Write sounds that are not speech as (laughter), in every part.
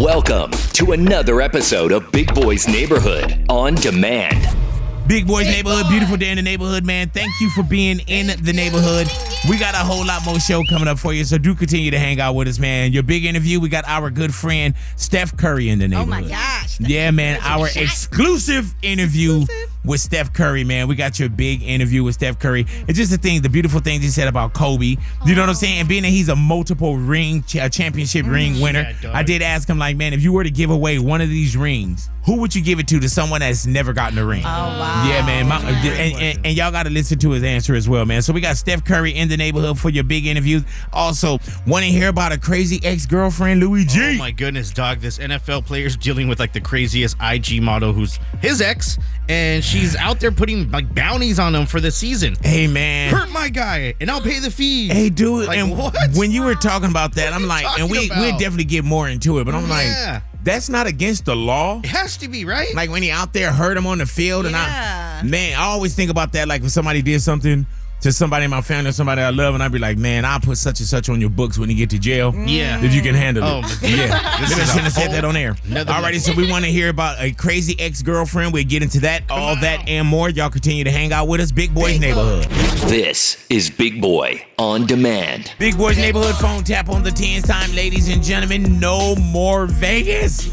Welcome to another episode of Big Boy's Neighborhood on demand. Big Boys Neighborhood, beautiful day in the neighborhood, man. Thank you for being in the neighborhood. We got a whole lot more show coming up for you, so do continue to hang out with us, man. Your big interview, we got our good friend Steph Curry in the neighborhood. Oh my gosh. Yeah, man, our exclusive interview with Steph Curry, man. We got your big interview with Steph Curry. It's just the thing, the beautiful things he said about Kobe. You know what I'm saying? And being that he's a multiple ring, uh, championship ring winner, Yeah. I did ask him, like, man, if you were to give away one of these rings, who would you give it to to someone that's never gotten a ring? Oh wow. Yeah, man. My, and, and, and y'all got to listen to his answer as well, man. So we got Steph Curry in the neighborhood for your big interviews. Also, want to hear about a crazy ex girlfriend, Louis G? Oh my goodness, dog! This NFL player's dealing with like the craziest IG model, who's his ex, and she's out there putting like bounties on him for the season. hey, man. Hurt my guy, and I'll pay the fee. Hey, dude. Like, and what? when you were talking about that, What I'm like, and we about? we'll definitely get more into it, but I'm Yeah. like, that's not against the law. it has to be right. Like when he out there hurt him on the field, and I, man, I always think about that. Like when somebody did something to somebody in my family or somebody I love, and I'd be like, man, I'll put such and such on your books when you get to jail. Yeah. If you can handle Oh, it. but yeah. this Maybe I is a shouldn't have said that on air. Alrighty, so we want to hear about a crazy ex girlfriend. We'll get into that, all that, and more. Y'all continue to hang out with us. Big Boys Neighborhood. This is Big Boy on demand. Big Boys Neighborhood phone tap on the 10s time, ladies and gentlemen. No more Vegas.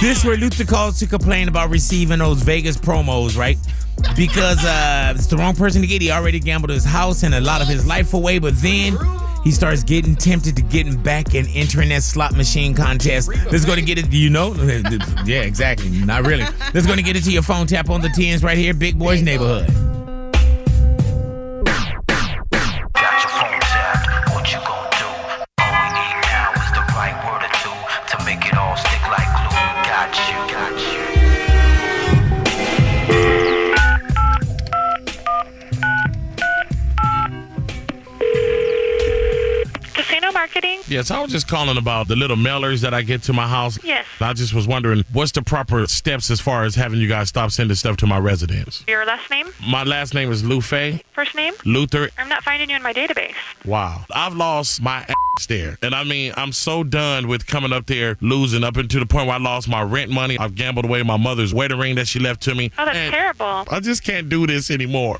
This where Luther calls to complain about receiving those Vegas promos, right? Because uh, it's the wrong person to get. He already gambled his house and a lot of his life away, but then he starts getting tempted to getting back and entering that slot machine contest. Let's go to get it. Do you know? (laughs) Yeah, exactly. Not really. Let's go to get it to your phone tap on the 10s right here, Big Boys Neighborhood. Yes, I was just calling about the little mailers that I get to my house. Yes. I just was wondering what's the proper steps as far as having you guys stop sending stuff to my residence. Your last name? My last name is Lufe First name? Luther. I'm not finding you in my database. Wow. I've lost my ass there. And I mean, I'm so done with coming up there losing up into the point where I lost my rent money. I've gambled away my mother's wedding ring that she left to me. Oh, that's And terrible. I just can't do this anymore.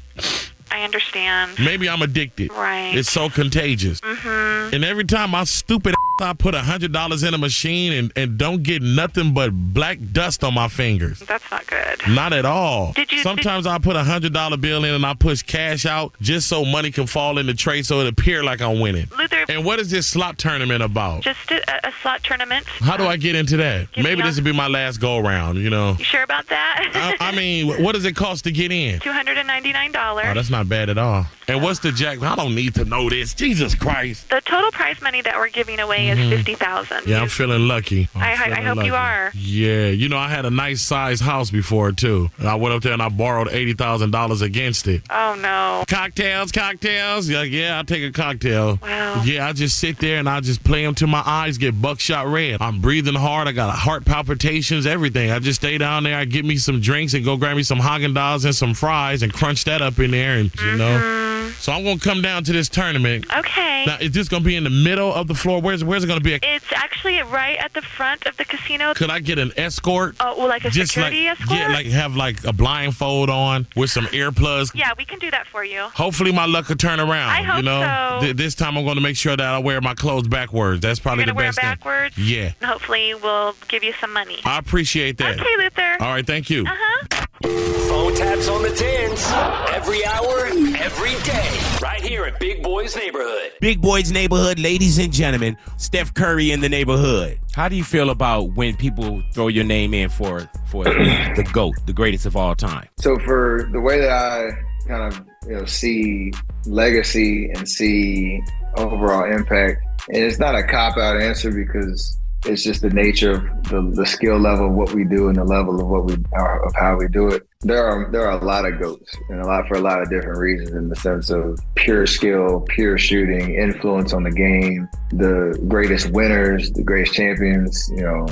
I understand. Maybe I'm addicted. Right. It's so contagious. Mm-hmm. And every time my stupid I put a hundred dollars in a machine and, and don't get nothing but black dust on my fingers. That's not good. Not at all. Did you- Sometimes I put a hundred dollar bill in and I push cash out just so money can fall in the tray so it appear like I'm winning. Luther, And what is this slot tournament about? just a, a slot tournament. How do I get into that? Give Maybe this would be my last go round, you know. You sure about that? I, I mean, what does it cost to get in? $299. Oh, that's not bad at all. And what's the jack? I don't need to know this. Jesus Christ. the total prize money that we're giving away is 50000 Mm-hmm. Yeah, I'm feeling lucky. I'm I- I- I feeling hope you are. Yeah, you know, I had a nice sized house before too. And I went up there and I borrowed eighty thousand dollars against it. Oh, no. Cocktails, cocktails. Yeah, yeah, I'll take a cocktail. Wow. Yeah, I just sit there and I just play them till my eyes get buckshot red. I'm breathing hard. I got heart palpitations, everything. I just stay down there. I get me some drinks and go grab me some Haagen Dazs and some fries and crunch that up in there. And you know, so I'm gonna come down to this tournament. Okay. Now, is this gonna be in the middle of the floor? Where's where's it gonna be? It's actually right at the front of the casino. Could I get an escort? Oh, well, like a just like security escort? yeah, like have like a blindfold on with some earplugs. Yeah, we can do that for you. Hopefully my luck will turn around. I hope you know, so. Th- this time I'm going to make sure that I wear my clothes backwards. That's probably You're the going to wear best backwards? thing. Yeah, And hopefully we'll give you some money. I appreciate that. Okay, Luther. All right, thank you. Uh-huh. Phone taps on the tins every hour, every day, right here at Big Boy's Neighborhood. Big Boys Neighborhood, ladies and gentlemen, Steph Curry in the neighborhood. How do you feel about when people throw your name in for for the GOAT, the greatest of all time? So for the way that I kind of you know see legacy and see overall impact, and it's not a cop out answer because it's just the nature of the, the skill level of what we do and the level of what we of how we do it. There are there are a lot of goats and a lot for a lot of different reasons in the sense of pure skill, pure shooting, influence on the game, the greatest winners, the greatest champions, you know,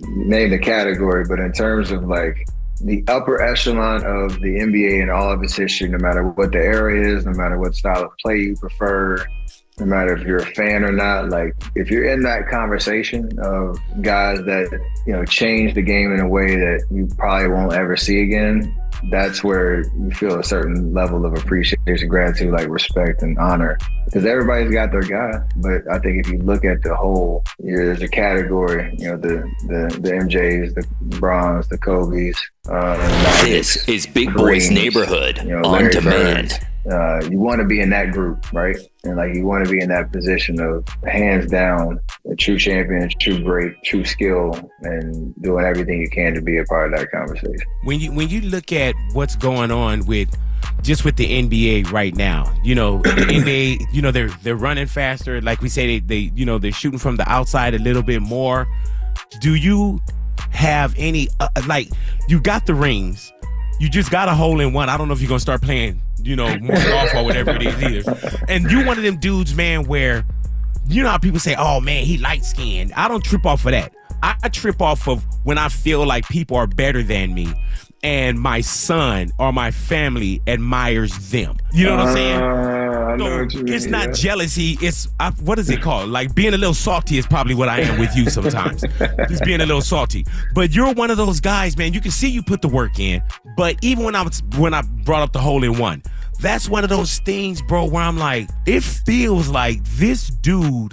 name the category. But in terms of like the upper echelon of the NBA and all of its history, no matter what the era is, no matter what style of play you prefer, no matter if you're a fan or not, like if you're in that conversation of guys that, you know, change the game in a way that you probably won't ever see again, that's where you feel a certain level of appreciation, gratitude, like respect and honor. Because everybody's got their guy. But I think if you look at the whole, you know, there's a category, you know, the the the MJs, the Brons, the Kobe's. Uh, This is Big Boy's Neighborhood you know, on demand. Birds. Uh, you want to be in that group, right? And like you want to be in that position of hands down a true champion, true great, true skill, and doing everything you can to be a part of that conversation. when you when you look at what's going on with just with the NBA right now, you know, (coughs) the NBA, you know, they're they're running faster. Like we say, they, they you know they're shooting from the outside a little bit more. Do you have any uh, like you got the rings? You just got a hole in one. I don't know if you're gonna start playing, you know, more golf or whatever it is either. And you one of them dudes, man, where you know how people say, "Oh man, he light skinned." I don't trip off of that. I trip off of when I feel like people are better than me, and my son or my family admires them. You know what I'm saying? I know So what you it's mean, not yeah. jealousy. It's I, what is it called? Like being a little salty is probably what I am with you sometimes. (laughs) Just being a little salty. But you're one of those guys, man. You can see you put the work in. But even when I was when I brought up the hole in one, that's one of those things, bro, where I'm like, it feels like this dude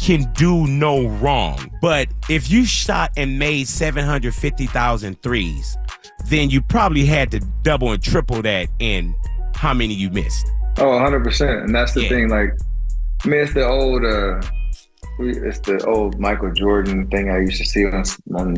can do no wrong. But if you shot and made 750,000 threes, then you probably had to double and triple that in how many you missed. Oh, 100%. And that's the Yeah. thing. Like, I mean, it's the old, uh, it's the old Michael Jordan thing I used to see on, on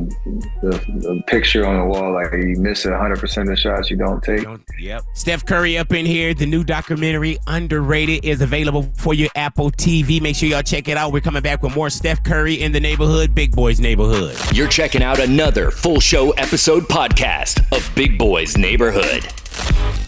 the, the picture on the wall. Like, you miss 100% of the shots you don't take. Don't- Yep. Steph Curry up in here. The new documentary, Underrated, is available for your Apple TV. Make sure y'all check it out. We're coming back with more Steph Curry in the neighborhood, Big Boys Neighborhood. You're checking out another full show episode podcast of Big Boy's Neighborhood.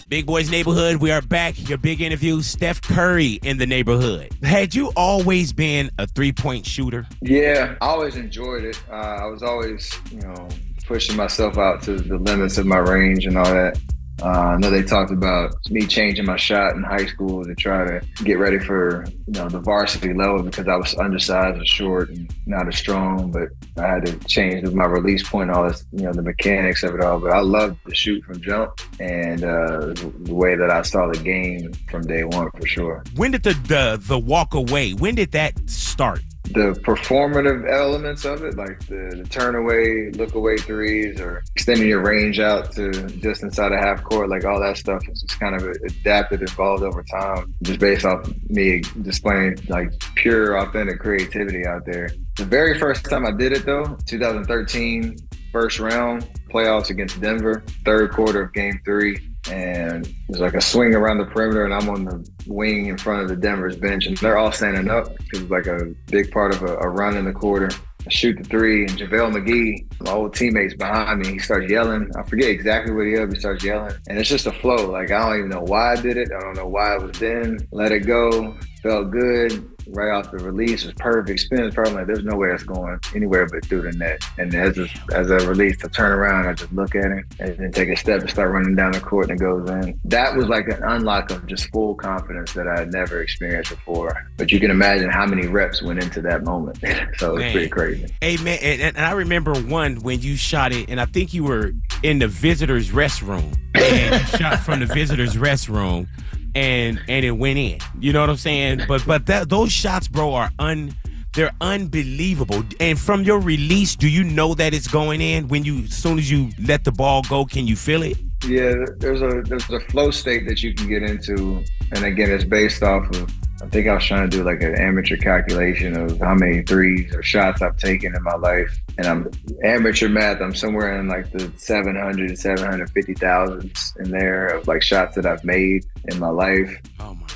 Big Boys Neighborhood, we are back. Your big interview, Steph Curry in the neighborhood. Had you always been a three point shooter? Yeah, I always enjoyed it. Uh, I was always, you know, pushing myself out to the limits of my range and all that. Uh, I know they talked about me changing my shot in high school to try to get ready for, you know, the varsity level because I was undersized and short and not as strong. But I had to change my release point, all this, you know, the mechanics of it all. But I loved to shoot from jump and uh, the way that I saw the game from day one for sure. When did the, the the walk away? When did that start? The performative elements of it, like the, the turn away, look away threes, or extending your range out to just inside a half court, like all that stuff is just kind of adapted, evolved over time, just based off me displaying like pure, authentic creativity out there. The very first time I did it, though, 2013, first round playoffs against Denver, third quarter of game three. And there's like a swing around the perimeter, and I'm on the wing in front of the Denver's bench, and they're all standing up because it's like a big part of a, a run in the quarter. I shoot the three, and JaVale McGee, my old teammates behind me, he starts yelling. I forget exactly what he but he starts yelling. And it's just a flow. Like, I don't even know why I did it. I don't know why it was then. Let it go. Felt good. Right off the release was perfect. Spin is perfect. Like, there's no way it's going anywhere but through the net. And as a, as I release, I turn around, I just look at it, and then take a step and start running down the court, and it goes in. That was like an unlock of just full confidence that I had never experienced before. But you can imagine how many reps went into that moment. (laughs) so it's pretty crazy. Hey man, and, and I remember one when you shot it, and I think you were in the visitors' restroom, (laughs) and you shot from the visitors' restroom, and and it went in. You know what I'm saying? But but that those shots, bro, are un. They're unbelievable. And from your release, do you know that it's going in when you, as soon as you let the ball go, can you feel it? Yeah, there's a there's a flow state that you can get into, and again, it's based off of. I think I was trying to do like an amateur calculation of how many threes or shots I've taken in my life, and I'm amateur math. I'm somewhere in like the 700, 750 thousands in there of like shots that I've made in my life. Oh my.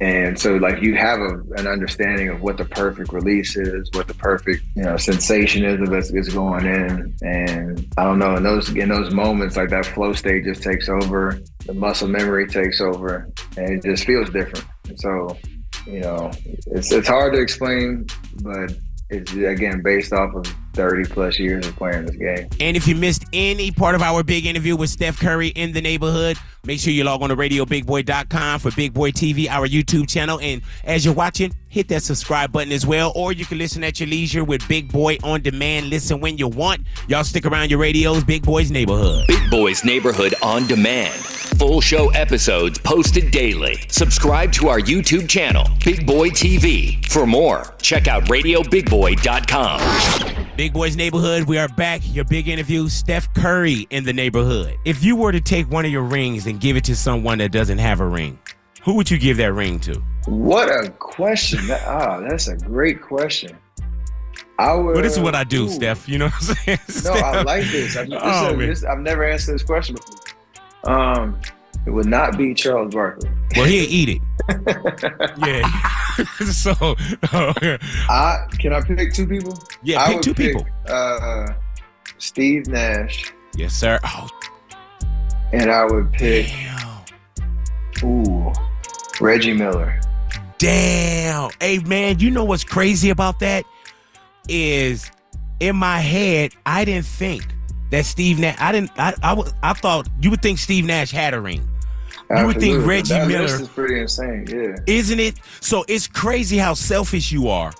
And so, like, you have a, an understanding of what the perfect release is, what the perfect, you know, sensation is of it is going in. And I don't know, in those in those moments, like that flow state just takes over, the muscle memory takes over, and it just feels different. So, you know, it's it's hard to explain, but it's again based off of 30 plus years of playing this game. And if you missed any part of our big interview with Steph Curry in the neighborhood, make sure you log on to radiobigboy.com for Big Boy TV, our YouTube channel. And as you're watching, hit that subscribe button as well. Or you can listen at your leisure with Big Boy on demand. Listen when you want. Y'all stick around your radios, Big Boy's Neighborhood. Big Boys Neighborhood on demand. Full show episodes posted daily. Subscribe to our YouTube channel, Big Boy TV. For more, check out radiobigboy.com. Big Boys Neighborhood, we are back. Your big interview, Steph Curry in the neighborhood. If you were to take one of your rings and give it to someone that doesn't have a ring, who would you give that ring to? What a question! Ah, that's a great question. I would. But this is what I do, ooh. Steph. You know what I'm saying? (laughs) No, I like this. I, this, oh, is, this. I've never answered this question before. Um, it would not be Charles Barkley. Well, he'd eat it. (laughs) yeah. (laughs) so, (laughs) I can I pick two people? yeah, I pick two people. Uh, Steve Nash, Yes, sir. Oh, and I would pick damn. ooh Reggie Miller. Damn. Hey, man, you know what's crazy about that? Is in my head, I didn't think that Steve Nash, I didn't, I, I, I thought you would think Steve Nash had a ring. You would think Reggie that Miller- is pretty insane. Yeah. isn't it? So it's crazy how selfish you are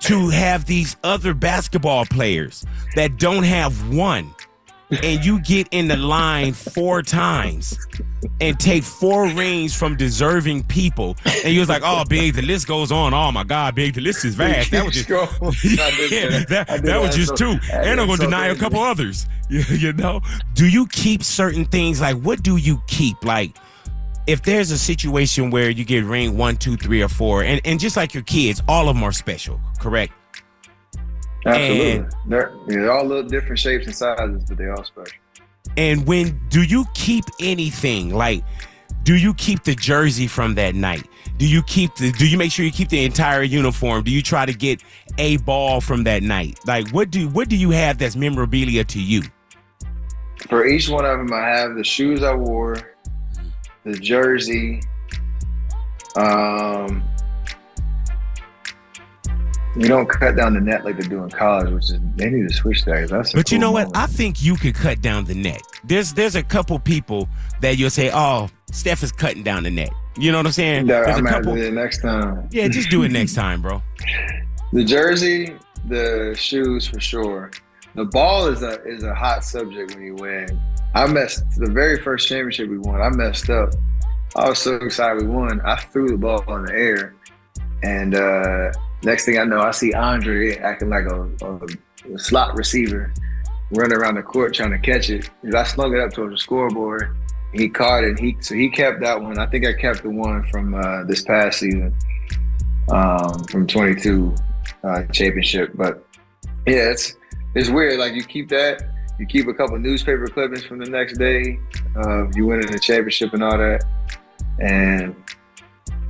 to have these other basketball players that don't have one, and you get in the line four times and take four rings from deserving people, and you was like, "Oh, big, the list goes on. Oh my God, big, the list is vast. That was (laughs) just." (laughs) Yeah, that. that, that was just two, and I'm gonna deny a couple others. (laughs) You know? Do you keep certain things? Like, what do you keep? Like, if there's a situation where you get ring one, two, three, or four, and, and just like your kids, all of them are special, correct? Absolutely. And- they're, they're all little different shapes and sizes, but they all special. And when do you keep anything? Like, do you keep the jersey from that night? Do you keep the? Do you make sure you keep the entire uniform? Do you try to get a ball from that night? Like, what do what do you have that's memorabilia to you? For each one of them, I have the shoes I wore, the jersey. Um, you don't cut down the net like they do in college, which is they need to switch that. That's But you cool know what? moment. I think you could cut down the net. There's there's a couple people that you'll say, "Oh, Steph is cutting down the net." You know what I'm saying? Yeah, There's I'm a couple. it next time. Yeah, just do it next (laughs) time, bro. The jersey, the shoes for sure. The ball is a is a hot subject when you win. I messed the very first championship we won. I messed up. I was so excited we won. I threw the ball in the air, and uh, next thing I know, I see Andre acting like a, a, a slot receiver, running around the court trying to catch it. I slung it up towards the scoreboard. He caught it. He so he kept that one. I think I kept the one from uh, this past season, um, from 22 uh, championship. But yeah, it's it's weird. Like you keep that, you keep a couple newspaper clippings from the next day. Uh, you winning the championship and all that, and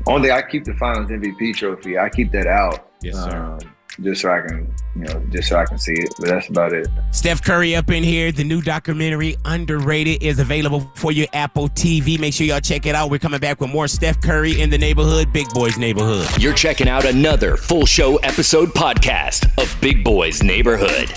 only I keep the Finals MVP trophy. I keep that out. Yes, sir. um, just so I can, you know, just so I can see it. But that's about it. Steph Curry up in here. The new documentary, Underrated, is available for your Apple TV. Make sure y'all check it out. We're coming back with more Steph Curry in the neighborhood, Big Boys neighborhood. You're checking out another full show episode podcast of Big Boys Neighborhood.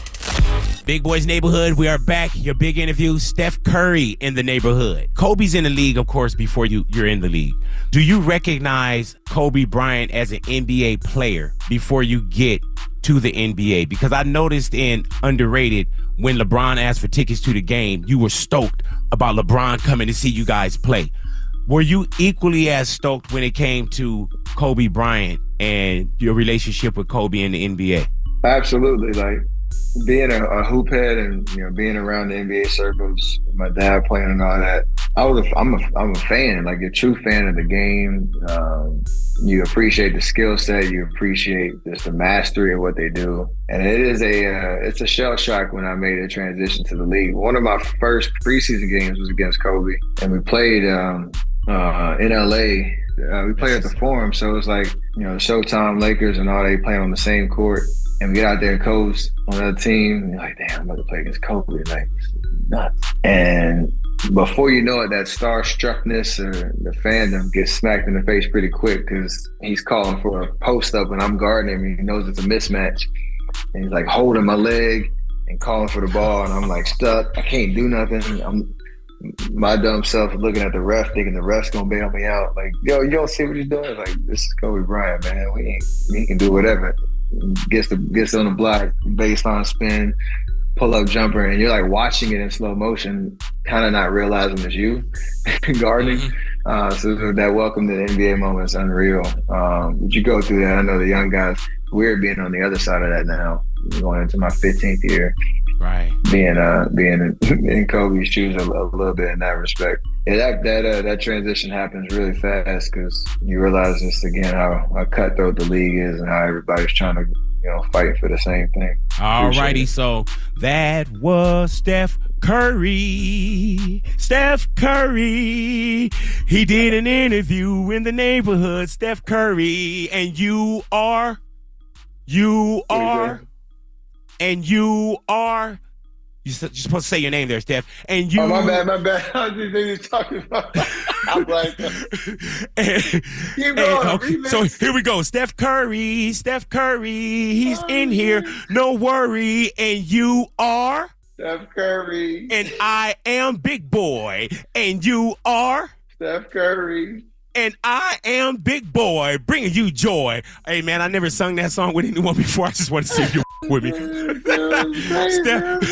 Big Boys Neighborhood, we are back. Your big interview, Steph Curry in the neighborhood. Kobe's in the league, of course, before you, you're in the league. Do you recognize Kobe Bryant as an NBA player before you get to the NBA? Because I noticed in Underrated, when LeBron asked for tickets to the game, you were stoked about LeBron coming to see you guys play. Were you equally as stoked when it came to Kobe Bryant and your relationship with Kobe in the NBA? Absolutely, like being a, a hoop head and you know being around the NBA circles, my dad playing and all that. I was a, I'm a I'm a fan, like a true fan of the game. Um, you appreciate the skill set, you appreciate just the mastery of what they do, and it is a uh, it's a shell shock when I made a transition to the league. One of my first preseason games was against Kobe, and we played um, uh, in LA uh, we played at the Forum, so it was like you know, Showtime, Lakers, and all they playing on the same court. And we get out there, and coach on the team. And like, damn, I'm about to play against Kobe. Is nuts. And before you know it, that starstruckness or the fandom gets smacked in the face pretty quick because he's calling for a post up and I'm guarding him. He knows it's a mismatch. And he's like holding my leg and calling for the ball. And I'm like stuck. I can't do nothing. I'm my dumb self looking at the ref, thinking the ref's gonna bail me out. Like, yo, you don't see what he's doing? Like, this is Kobe Bryant, man. We ain't, he can do whatever. Gets the gets on the block, baseline spin, pull up jumper, and you're like watching it in slow motion, kind of not realizing it's you (laughs) guarding. Uh, so that welcome to the NBA moment is unreal. Um, but you go through that. I know the young guys. Weird being on the other side of that now. Going into my 15th year Right. being uh being (laughs) in, Kobe's shoes a, a little bit in that respect. Yeah, that that uh, that transition happens really fast because you realize just again how, how cutthroat the league is and how everybody's trying to you know fight for the same thing. Appreciate Alrighty, so that was Steph Curry. Steph Curry. He did an interview in the neighborhood. Steph Curry, and you are, you are? And you are. You're supposed to say your name there, Steph. And you. Oh my bad, my bad. (laughs) I you were talking about. I'm like, (laughs) and, Keep and- okay, so here we go. Steph Curry. Steph Curry. He's in here. No worry. And you are. Steph Curry, and I am Big Boy, and you are, Steph Curry. And I am Big Boy, bringing you joy. Hey man, I never sung that song with anyone (laughs) before. I just want to see if you (laughs) with me. Steph,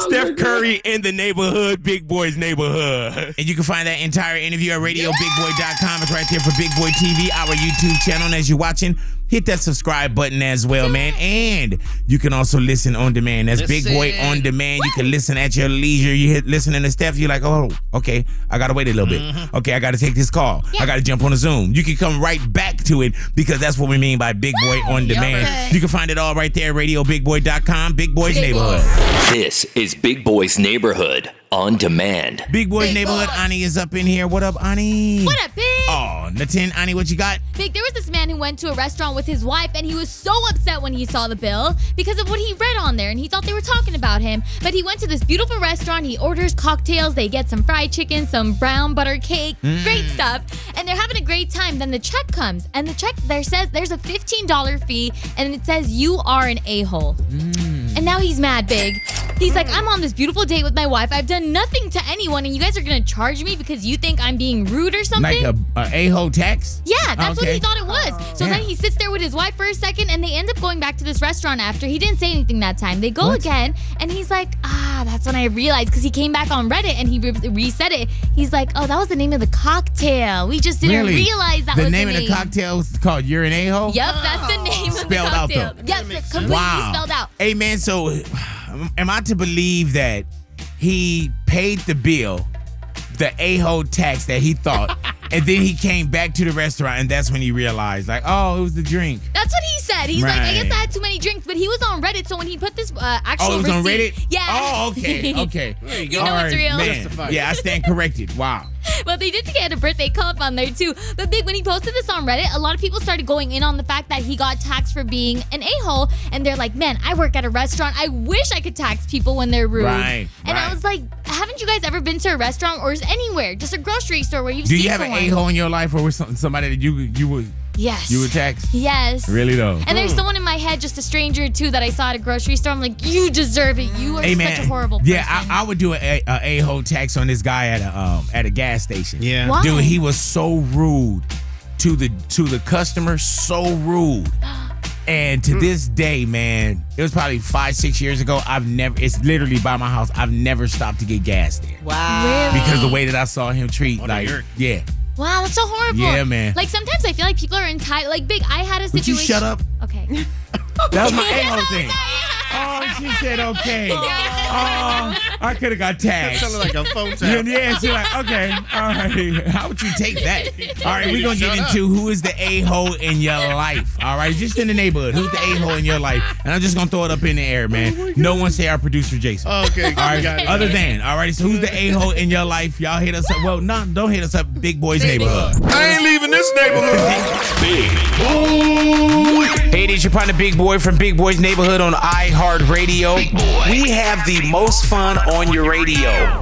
Steph Curry in the neighborhood, Big Boy's neighborhood. And you can find that entire interview at radiobigboy.com. It's right there for Big Boy TV, our YouTube channel. And as you're watching, hit that subscribe button as well, man. And you can also listen on demand. That's Big Boy on demand. You can listen at your leisure. You hit listening to Steph, you're like, oh, okay, I gotta wait a little bit. Mm-hmm. Okay, I gotta take this call. I gotta jump on a Zoom. You can come right back to it because that's what we mean by Big Boy on demand. okay. You can find it all right there at radiobigboy.com, Big Boy's Big Boy. neighborhood. This is Big Boy's Neighborhood on demand. Big Boy Big neighborhood. Boy. Ani is up in here. What up, Ani? What up, big? Oh, Natin, Ani, what you got? Big, there was this man who went to a restaurant with his wife, and he was so upset when he saw the bill because of what he read on there, and he thought they were talking about him. But he went to this beautiful restaurant. He orders cocktails. They get some fried chicken, some brown butter cake, mm. great stuff, and they're having a great time. Then the check comes, and the check there says there's a $15 fee, and it says you are an a-hole. Mm. And now he's mad, big. He's like, I'm on this beautiful date with my wife. I've done nothing to anyone, and you guys are gonna charge me because you think I'm being rude or something. Like a, a tax? Yeah, that's what he thought it was. So Yeah. then he sits there with his wife for a second, and they end up going back to this restaurant after. He didn't say anything that time. They go What? again, and he's like, ah, that's when I realized because he came back on Reddit and he re- reset it. He's like, oh, that was the name of the cocktail. We just didn't Really? realize that the was name the name of the cocktail was called You're an a-hole? Yep, that's the name of the Spelled out, cocktail. though. Yep, completely Wow. spelled out. Hey, man, so am I to believe that he paid the bill, the a-hole tax that he thought, and then he came back to the restaurant and that's when he realized, like, oh, it was the drink. That's what he said. He's like, I guess I had too many drinks, but he was on Reddit, so when he put this uh, actual Oh, it was on Reddit? Yeah. Oh, okay, (laughs) okay. You know it's real. Man. Yeah, I stand corrected. Wow. (laughs) Well, they did get a birthday cup on there too. But big, when he posted this on Reddit, a lot of people started going in on the fact that he got taxed for being an a-hole, and they're like, "Man, I work at a restaurant. I wish I could tax people when they're rude." Right, And I was like, "Haven't you guys ever been to a restaurant or anywhere, just a grocery store where you've Do seen you have an someone?" A-hole in your life or was some- somebody that you you would Yes. you would tax? Yes. Really though? And there's someone in my head, just a stranger too, that I saw at a grocery store. I'm like, you deserve it. You are Hey such a horrible person. yeah, I, I would do a, a a-hole tax on this guy at a um at a gas station. Yeah. Why? Dude, he was so rude to the to the customer, so rude. (gasps) And to this day, man, it was probably five, six years ago. I've never. It's literally by my house. I've never stopped to get gas there Really? because the way that I saw him treat, What like, yeah. Wow, that's so horrible. Yeah, man. Like sometimes I feel like people are entitled. Like big, I had a Would situation. you shut up? Okay. (laughs) That was my (laughs) a-hole thing. Oh, she said okay. (laughs) Oh, I could have got tagged. Sounded like a phone Yeah, yeah, she's like, okay, all right. How would you take that? All right, we're gonna get Shut up. into who is the a-hole in your life. All right, just in the neighborhood. Who's the a-hole in your life? And I'm just gonna throw it up in the air, man. Oh no one say our producer Jason. Oh, okay, All right. got it. Other than, all right. So who's the a hole in your life? Y'all hit us up. Well, not don't hit us up. Big Boys Neighborhood. I ain't leaving this neighborhood. (laughs) Big Hey, it is your partner Big Boy from Big Boy's Neighborhood on iHeartRadio. We have the most fun on your radio.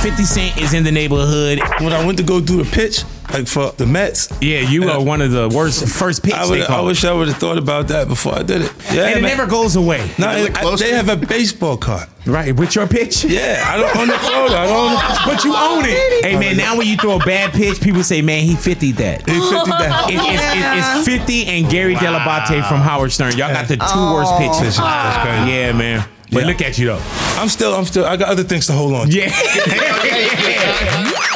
50 Cent is in the neighborhood. When I went to go do the pitch, like for the Mets, Yeah, you are one of the worst (laughs) first picks I, would, I wish I would have thought about that before I did it. Yeah, and it man. never goes away. No, Look I- they have a baseball card. Right, with your pitch? Yeah, I don't own the photo. I don't But you own it. (laughs) Hey man, now when you throw a bad pitch, people say, "Man, he 50 that." They 50 that. It- it's, it's, it's 50 and Gary Dell'Abate from Howard Stern. Y'all got the two worst oh. pitches. That's crazy. Yeah, man. But Yeah. look at you though. I'm still, I'm still, I got other things to hold on to. (laughs) Yeah.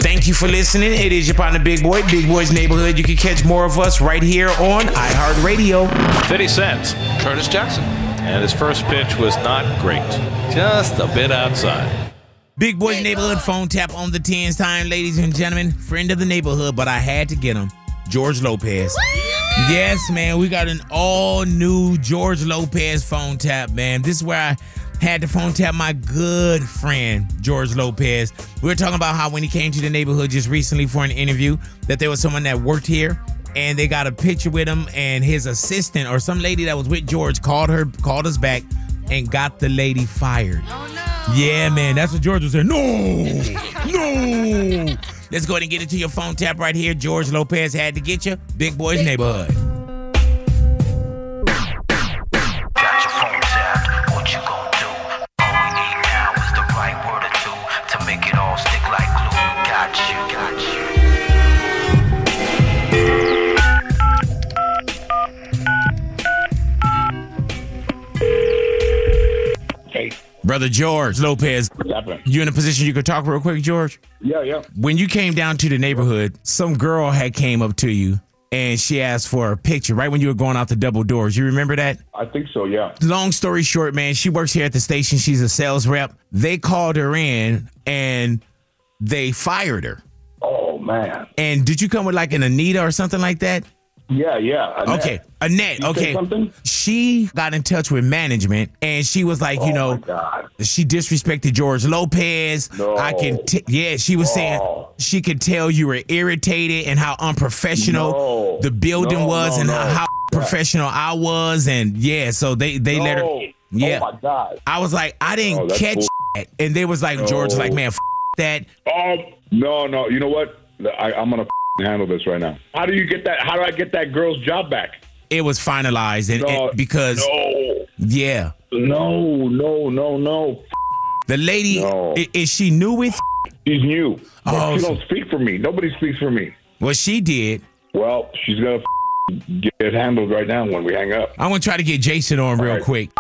Thank you for listening. It is your partner, Big Boy, Big Boy's Neighborhood. You can catch more of us right here on iHeartRadio. 50 Cent, Curtis Jackson. And his first pitch was not great. Just a bit outside. Big Boy's Neighborhood phone tap on the tens time, ladies and gentlemen. Friend of the neighborhood, but I had to get him. George Lopez. Yes, man. We got an all new George Lopez phone tap, man. This is where I had to phone tap my good friend, George Lopez. We were talking about how when he came to the neighborhood just recently for an interview, that there was someone that worked here and they got a picture with him and his assistant or some lady that was with George called her, called us back and got the lady fired. Oh, yeah, man, that's what George was saying. No, no. Let's go ahead and get into your phone tap right here. George Lopez had to get you. Big Boy's Neighborhood. Brother George Lopez, you in a position you could talk real quick, George? Yeah, yeah. When you came down to the neighborhood, some girl had came up to you and she asked for a picture right when you were going out the double doors. You remember that? I think so, yeah. Long story short, man, she works here at the station. She's a sales rep. They called her in and they fired her. Oh, man. And did you come with like an Anita or something like that? Yeah, yeah. Annette. Okay, Annette. You Okay, she got in touch with management, and she was like, you Oh, know, God. she disrespected George Lopez. No. I can, t- yeah, she was saying oh. she could tell you were irritated and how unprofessional No. the building No, was, and how, how professional I was, and yeah, so they they let her. Oh, yeah, Oh, my God. I was like, I didn't Oh, catch bull- that, and they was like, George, was like, man, f- that. Oh no, no. You know what? I, I'm going to handle this right now. How do you get that? How do I get that girl's job back? It was finalized, and, No, and because No. yeah, No, no, no, no. the lady No. i- is she new with? She's new. Oh, she so- don't speak for me. Nobody speaks for me. Well, she did. Well, she's to get handled right now when we hang up. I'm gonna try to get Jason on real right. quick.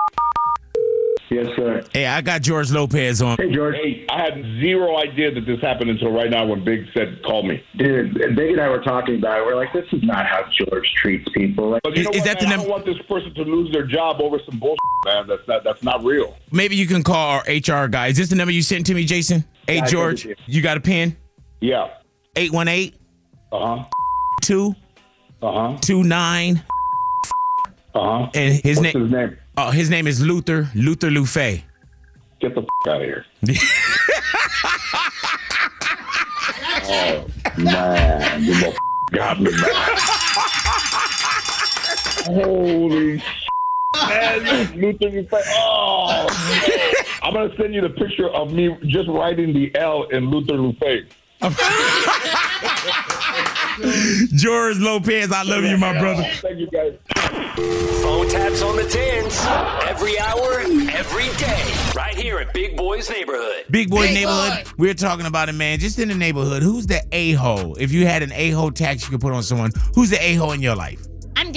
Yes, sir. Hey, I got George Lopez on. Hey, George. Hey, I had zero idea that this happened until right now when Big said, call me. Dude, Big and I were talking about it. We're like, this is not how George treats people. Like, But you Is- know is what, that the man? I don't want this person to lose their job over some bullshit, man. That's not that's not real. Maybe you can call our HR guy. Is this the number you sent to me, Jason? Hey, I sent George, it to you got a pen? Yeah. 818 Uh huh. 2 Uh huh. 29. Uh huh. And his What's name his name? Oh, his name is Luther, Luther Lufe. Get the f- out of here. (laughs) oh man, you mother- got me, man. Holy. sh- Man, Luther, fa- oh. I'm gonna send you the picture of me just writing the L in Luther Lufe. George Lopez, I love you, my brother. Thank you, guys. Phone taps on the tens. Every hour, every day. Right here at Big Boy's Neighborhood. Big boy Big neighborhood. boy. We're talking about it, man. Just in the neighborhood. Who's the a hole? If you had an a hole tax you could put on someone, who's the a hole in your life?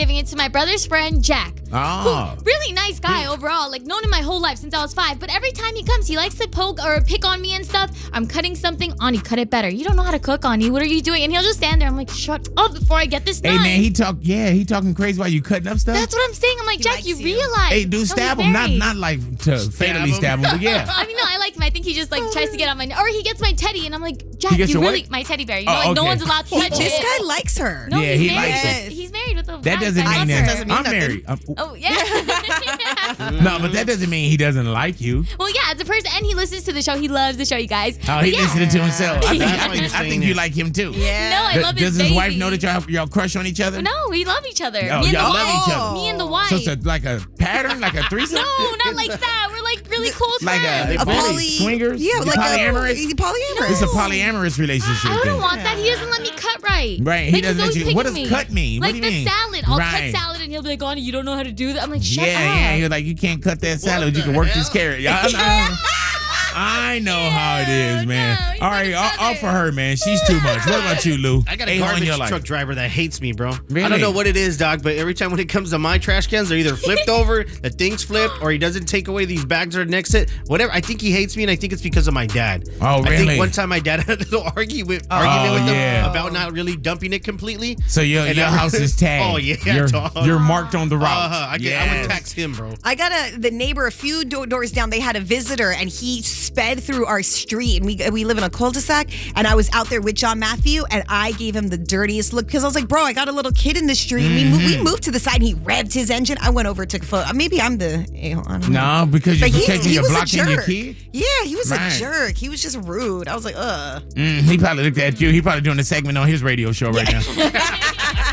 I'm giving it to my brother's friend Jack. Ah. Who, really nice guy overall. Like known him my whole life since I was five. But every time he comes, he likes to poke or pick on me and stuff. I'm cutting something. Ani, cut it better. You don't know how to cook, Ani. What are you doing? And he'll just stand there. I'm like, shut up before I get this done. Hey man, he talk. Yeah, he talking crazy while you cutting up stuff. That's what I'm saying. I'm like, He Jack, you you. realize? Hey, dude, No, stab him. Not not like to fatally him. stab him, but (laughs) yeah. I mean, no, I like him. I think he just like tries to get on my, or he gets my teddy, and I'm like, Jack, you really, what? my teddy bear. You know, Oh, like no one's allowed to touch This guy likes her. No, Yeah, he's he married. likes it. He's married with a That black doesn't guy. mean That's that. her. I'm married. I'm- Oh yeah. (laughs) no, but that doesn't mean he doesn't like you. well, yeah, as a person, and he listens to the show. He loves the show, you guys. Oh, But he yeah. listening to himself. I think, That's I why think, you're I saying think you like him too. Yeah. No, I Does- love his Does his wife baby. know that y'all y'all crush on each other? No, we love each other. Oh, Me and the y'all wife. love each other. Me and the wife. So it's a, like a pattern, like a threesome. no, not like that. We're like really close Like a, friends. a poly, swingers? Yeah, You like a- polyamorous. polyamorous. It's a polyamorous relationship. I then. don't want that. He doesn't let me cut right. Right, he Like, he's doesn't let always you- what picking does me. cut mean? What Like do you the mean? salad. I'll Right. cut salad and he'll be like, Gani, you don't know how to do that. I'm like, shut yeah, up. yeah. You're like, you can't cut that salad. You can work this carrot. (laughs) Yeah, I know. I know how it is, man. All right, all, all for her, man. She's too much. What about you, Lou? I got a A-hole garbage your life. truck driver that hates me, bro. Really? I don't know what it is, dog, but every time when it comes to my trash cans, they're either flipped (laughs) over, the thing's flipped, or he doesn't take away these bags that are next to it. Whatever. I think he hates me, and I think it's because of my dad. Oh, really? I think one time my dad (laughs) had a little argument, Oh, argument with yeah. him about not really dumping it completely. So your, your house is tagged. (laughs) Oh, yeah, You're, dog. you're marked on the route. Uh-huh. I, get, I would tax him, bro. I got a the neighbor a few do- doors down. They had a visitor, and he sped through our street. And we we live in a cul-de-sac. And I was out there with John Matthew, and I gave him the dirtiest look because I was like, "Bro, I got a little kid in the street." We, mo- we mm-hmm. moved to the side, and he revved his engine. I went over, took a photo. Uh, maybe I'm the a-hole, I don't know. No, because you're But protecting he your was a block and your kid. Yeah, he was Right. a jerk. He was just rude. I was like, ugh. Mm, he probably looked at you. He probably doing a segment on his radio show right now. (laughs)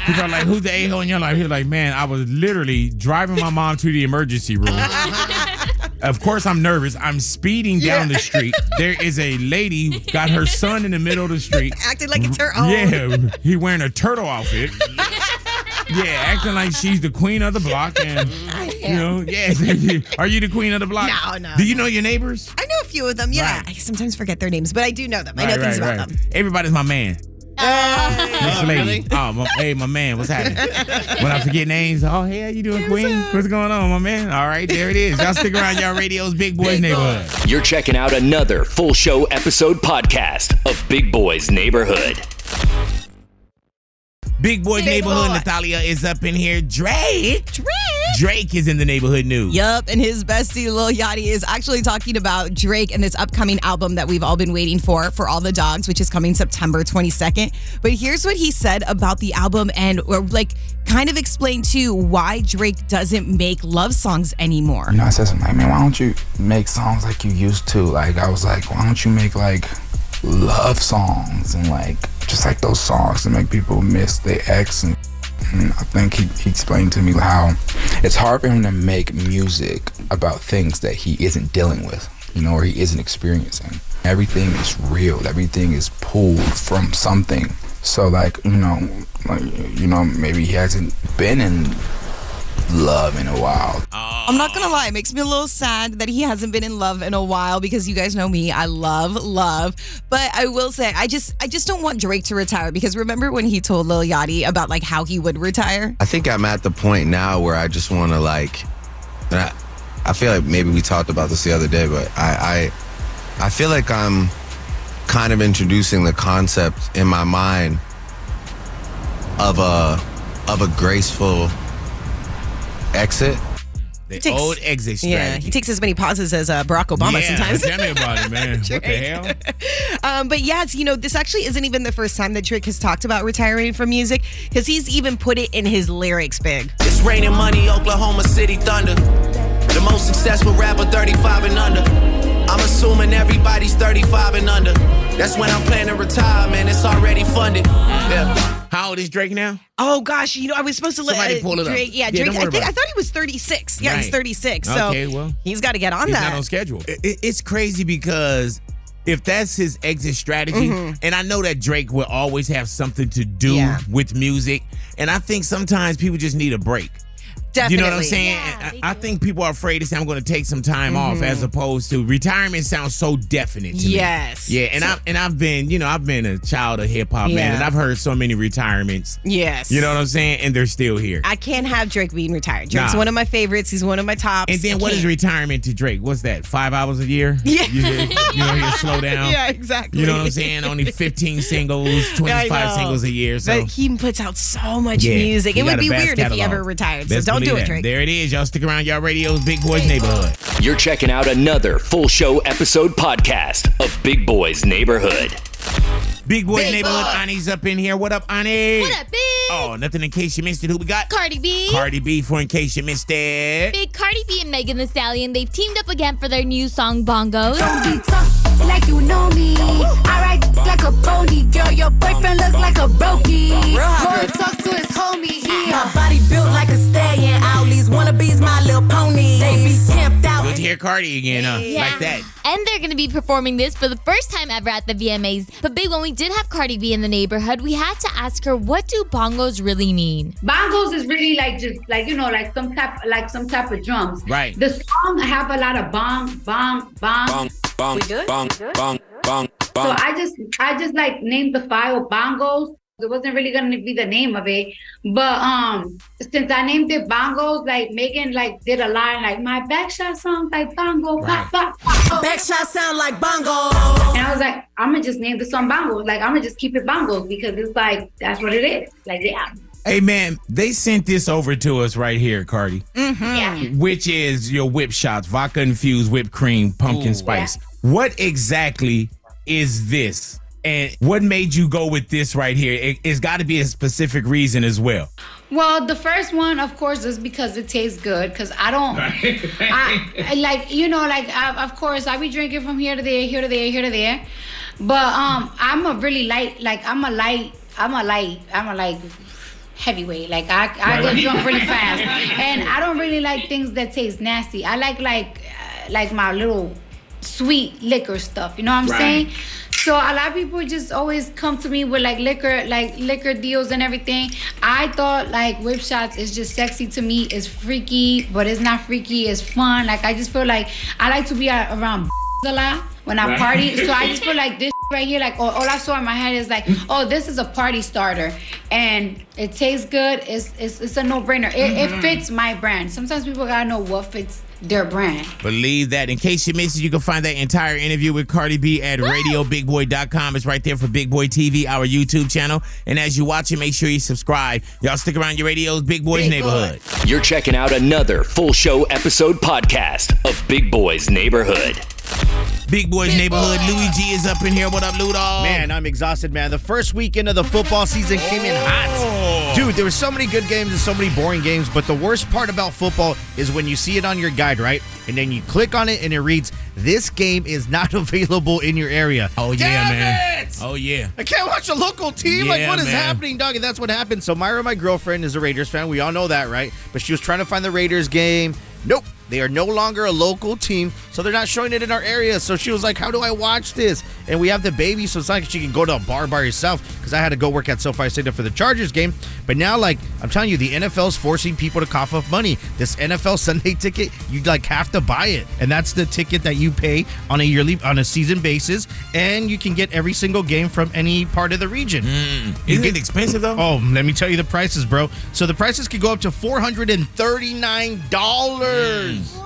He's probably like, who's the a hole in your life? He's like, man, I was literally driving my mom to the emergency room. (laughs) of course, I'm nervous. I'm speeding down the street. There is a lady got her son in the middle of the street. (laughs) acting like it's her own. Oh. Yeah, he wearing a turtle outfit. (laughs) Yeah, acting like she's the queen of the block, and you know, (laughs) yeah. Are you the queen of the block? No, no, Do you know your neighbors? I know a few of them. Yeah, I sometimes forget their names, but I do know them. I know Right, things right, about right. them. Everybody's my man. Next lady. Oh, my, hey, my man, what's happening? (laughs) when I forget names, oh, hey, how you doing, Queen? What's going on, my man? All right, there it is. Y'all stick around, y'all radio's Big Boys Neighborhood. You're checking out another full show episode podcast of Big Boys Neighborhood. Big Boy Big Neighborhood, boy. Natalia is up in here. Drake. Drake. Drake is in the neighborhood news. Yup, and his bestie Lil Yachty is actually talking about Drake and this upcoming album that we've all been waiting for, for all the dogs, which is coming September 22nd. But here's what he said about the album and or like kind of explain too why Drake doesn't make love songs anymore. You know, I said something like, man, why don't you make songs like you used to? Like, I was like, why don't you make like love songs and like just like those songs to make people miss their ex? And, and I think he, he explained to me how it's hard for him to make music about things that he isn't dealing with, you know, or he isn't experiencing. Everything is real, everything is pulled from something. So, like, you know, like, you know, maybe he hasn't been in love in a while. I'm not gonna lie, it makes me a little sad that he hasn't been in love in a while because you guys know me, I love love. But I will say, I just I just don't want Drake to retire because remember when he told Lil Yachty about like how he would retire? I think I'm at the point now where I just want to like, and I, I feel like maybe we talked about this the other day, but I, I, I feel like I'm kind of introducing the concept in my mind of a, of a graceful exit. The Takes- old exit Yeah, he takes as many pauses as uh, Barack Obama yeah, sometimes. Tell me about it, man. (laughs) what the Drake. hell? Um, but yeah, it's, you know, this actually isn't even the first time that Drake has talked about retiring from music because he's even put it in his lyrics big. It's raining money, Oklahoma City Thunder. The most successful rapper, 35 and under. I'm assuming everybody's 35 and under. That's when I'm planning to retire, man. It's already funded. Yeah. How old is Drake now? Oh gosh, you know, I was supposed to let Somebody uh, pull it up. Drake. Yeah, Yeah, Drake. don't I think I thought he was 36. Yeah, he's 36. So Okay, well, he's got to get on He's that. not on schedule. It- it- it's crazy because if that's his exit strategy, Mhm. and I know that Drake will always have something to do Yeah. with music, and I think sometimes people just need a break. Definitely. You know what I'm saying? And I, I think people are afraid to say I'm going to take some time off, Mhm. as opposed to retirement sounds so definite to me. Yes. Yeah, and So- I and I've been, you know, I've been a child of hip hop, man, and I've heard so many retirements. Yes. You know what I'm saying? And they're still here. I can't have Drake being retired. Drake's Nah. one of my favorites. He's one of my tops. And then I what is can't. retirement to Drake? What's that? Five hours a year? (laughs) Yeah. You, you know, he'll slow down. (laughs) Yeah, exactly. You know what I'm saying? Only 15 singles, (laughs) 25 singles a year. So But he puts out so much Yeah, music. It would be weird if he ever retired. So don't do believe it. Drake. There it is. Y'all stick around y'all radio's Big Boys Neighborhood. You're checking out another full show episode podcast of Big Boys Neighborhood. Big Boys Big Neighborhood. boy. Ani's up in here. What up, Ani? What up, bitch? Oh, nothing in case you missed it. Who we got? Cardi B. Cardi B for in case you missed it. Big Cardi B and Megan Thee Stallion, they've teamed up again for their new song Bongos. Don't be tough like you know me. I ride like a pony, girl. Your boyfriend look like a brokey. Go and talk to his homie. He my body built like a stallion. Owlies wannabes, my little pony. They be camped out. Good to hear Cardi again, huh? Yeah. Like that. And they're going to be performing this for the first time ever at the VMAs. But big, when we did have Cardi B in the neighborhood, we had to ask her, what do bongos really mean? Bongos is really like just like you know like some type like some type of drums. Right. The song have a lot of bong bong bong. Bong, bong, bong, bong, So bong. I just I just like named the file bongos. It wasn't really gonna be the name of it, but um, since I named it bongos, like Megan like did a line like my backshot sounds like bongo, pop, pop, pop. Backshot sound like bongo. And I was like, I'm gonna just name the song bongos. Like I'm gonna just keep it bongos because it's like that's what it is. Like yeah, Hey man, they sent this over to us right here, Cardi. yeah. Which is your whip shots, vodka infused whipped cream, pumpkin spice. What exactly is this? And what made you go with this right here? It, it's got to be a specific reason as well. Well, the first one, of course, is because it tastes good. Because I don't, (laughs) I, I like you know, like I, of course, I be drinking from here to there, here to there, here to there. But um, I'm a really light, like I'm a light, I'm a light, I'm a like heavyweight. Like I, I get drunk really (laughs) fast, and I don't really like things that taste nasty. I like like uh, like my little sweet liquor stuff. You know what I'm Right. saying? So a lot of people just always come to me with like liquor, like liquor deals and everything. I thought like whip shots is just sexy to me. It's freaky, but it's not freaky. It's fun. Like I just feel like I like to be around a lot when I Right. party. So I (laughs) just feel like this right here, like all, all I saw in my head is like, oh, this is a party starter, and it tastes good. It's it's, it's a no brainer. It, it Mhm. fits my brand. Sometimes people gotta know what fits their brand. Believe that. In case you missed it, you can find that entire interview with Cardi B at radiobigboy.com. It's right there for Big Boy TV, our YouTube channel. And as you watch it, make sure you subscribe. Y'all stick around your radio's Big Boy's Neighborhood. You're checking out another full show episode podcast of Big Boy's Neighborhood. Big Boy's Neighborhood. Louis G is up in here. What up, Ludol? Man, I'm exhausted, man. The first weekend of the football season came in hot. Oh. Dude, there were so many good games and so many boring games, but the worst part about football is when you see it on your guide, right? And then you click on it and it reads, This game is not (laughs) available in your area. Oh, yeah, Damn man. it! Oh, yeah. I can't watch a local team. like, what is man. happening, dog? And that's what happened. So, Myra, my girlfriend, is a Raiders fan. We all know that, right? But she was trying to find the Raiders game. Nope. They are no longer a local team, so they're not showing it in our area. So she was like, How do I watch this? And we have the baby, so it's not like she can go to a bar by herself because I had to go work at SoFi Stadium for the Chargers game. But now, like, I'm telling you, the NFL's forcing people to cough up money. This NFL (laughs) Sunday ticket, you like have to buy it. And that's the ticket that you pay on a yearly, on a season basis. And you can get every single game from any part of the region. Mm. Isn't it expensive though? Oh, let me tell you the prices, bro. So the prices could go up to four hundred and thirty nine dollars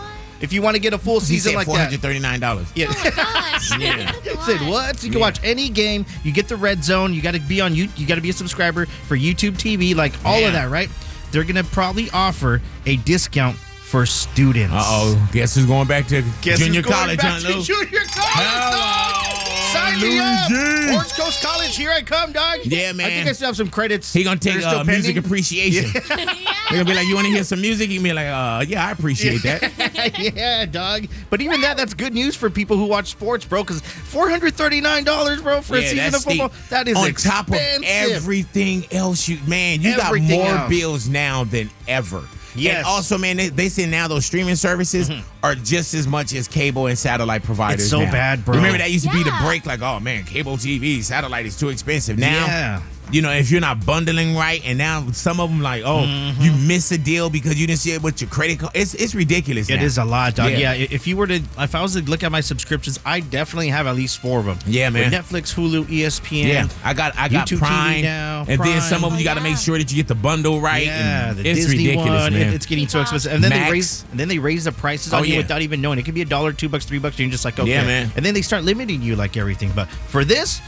if you want to get a full season like that. hundred thirty-nine dollars. Yeah. (laughs) yeah. Said what? So you can watch any game. You get the red zone. You got to be on you. You got to be a subscriber for YouTube TV. Like all Yeah. of that, right? They're gonna probably offer a discount for students. Uh oh. Guess who's going back to Guess junior who's going college, back huh, to Lou? junior college. dog? Sign me up. Orange Coast College, here I come, dog. Yeah, man. I think I still have some credits. He gonna take uh, music appreciation. (laughs) They're gonna be like, "You want to hear some music?" You be like, "Uh, yeah, I appreciate that." (laughs) yeah, dog. But even that, that's good news for people who watch sports, bro. Because four hundred thirty nine dollars, bro, for a season of football. steep. That is on expensive. top of everything else. You man, you Everything got more else. bills now than ever. Yes. And also, man, they, they say now those streaming services mm-hmm. are just as much as cable and satellite providers. It's so now. bad, bro. Remember that used to be the break, like, oh man, cable TV, satellite is too expensive. Now, Yeah. You know, if you're not bundling right, and now some of them like, oh, Mm-hmm. you miss a deal because you didn't see it with your credit card. It's it's ridiculous. It now. is a lot, dog. Yeah. Yeah. if you were to, if I was to look at my subscriptions, I definitely have at least four of them. Yeah, man. With Netflix, Hulu, ESPN. Yeah, I got I got YouTube TV Prime, now, and then some of them you got to make sure that you get the bundle right. Yeah, the it's Disney ridiculous, one. man. it- It's getting so expensive, and then Max. they raise, and then they raise the prices Oh, on you yeah. without even knowing. It could be a dollar, two bucks, three bucks, and you're just like, okay, Yeah, man. And then they start limiting you like everything. But for this,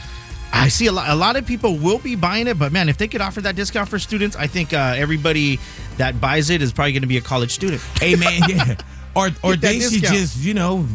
I see a lot. A lot of people will be buying it, but man, if they could offer that discount for students, I think uh, everybody that buys it is probably going to be a college student. Hey man, (laughs) yeah. Or or they should just, you know,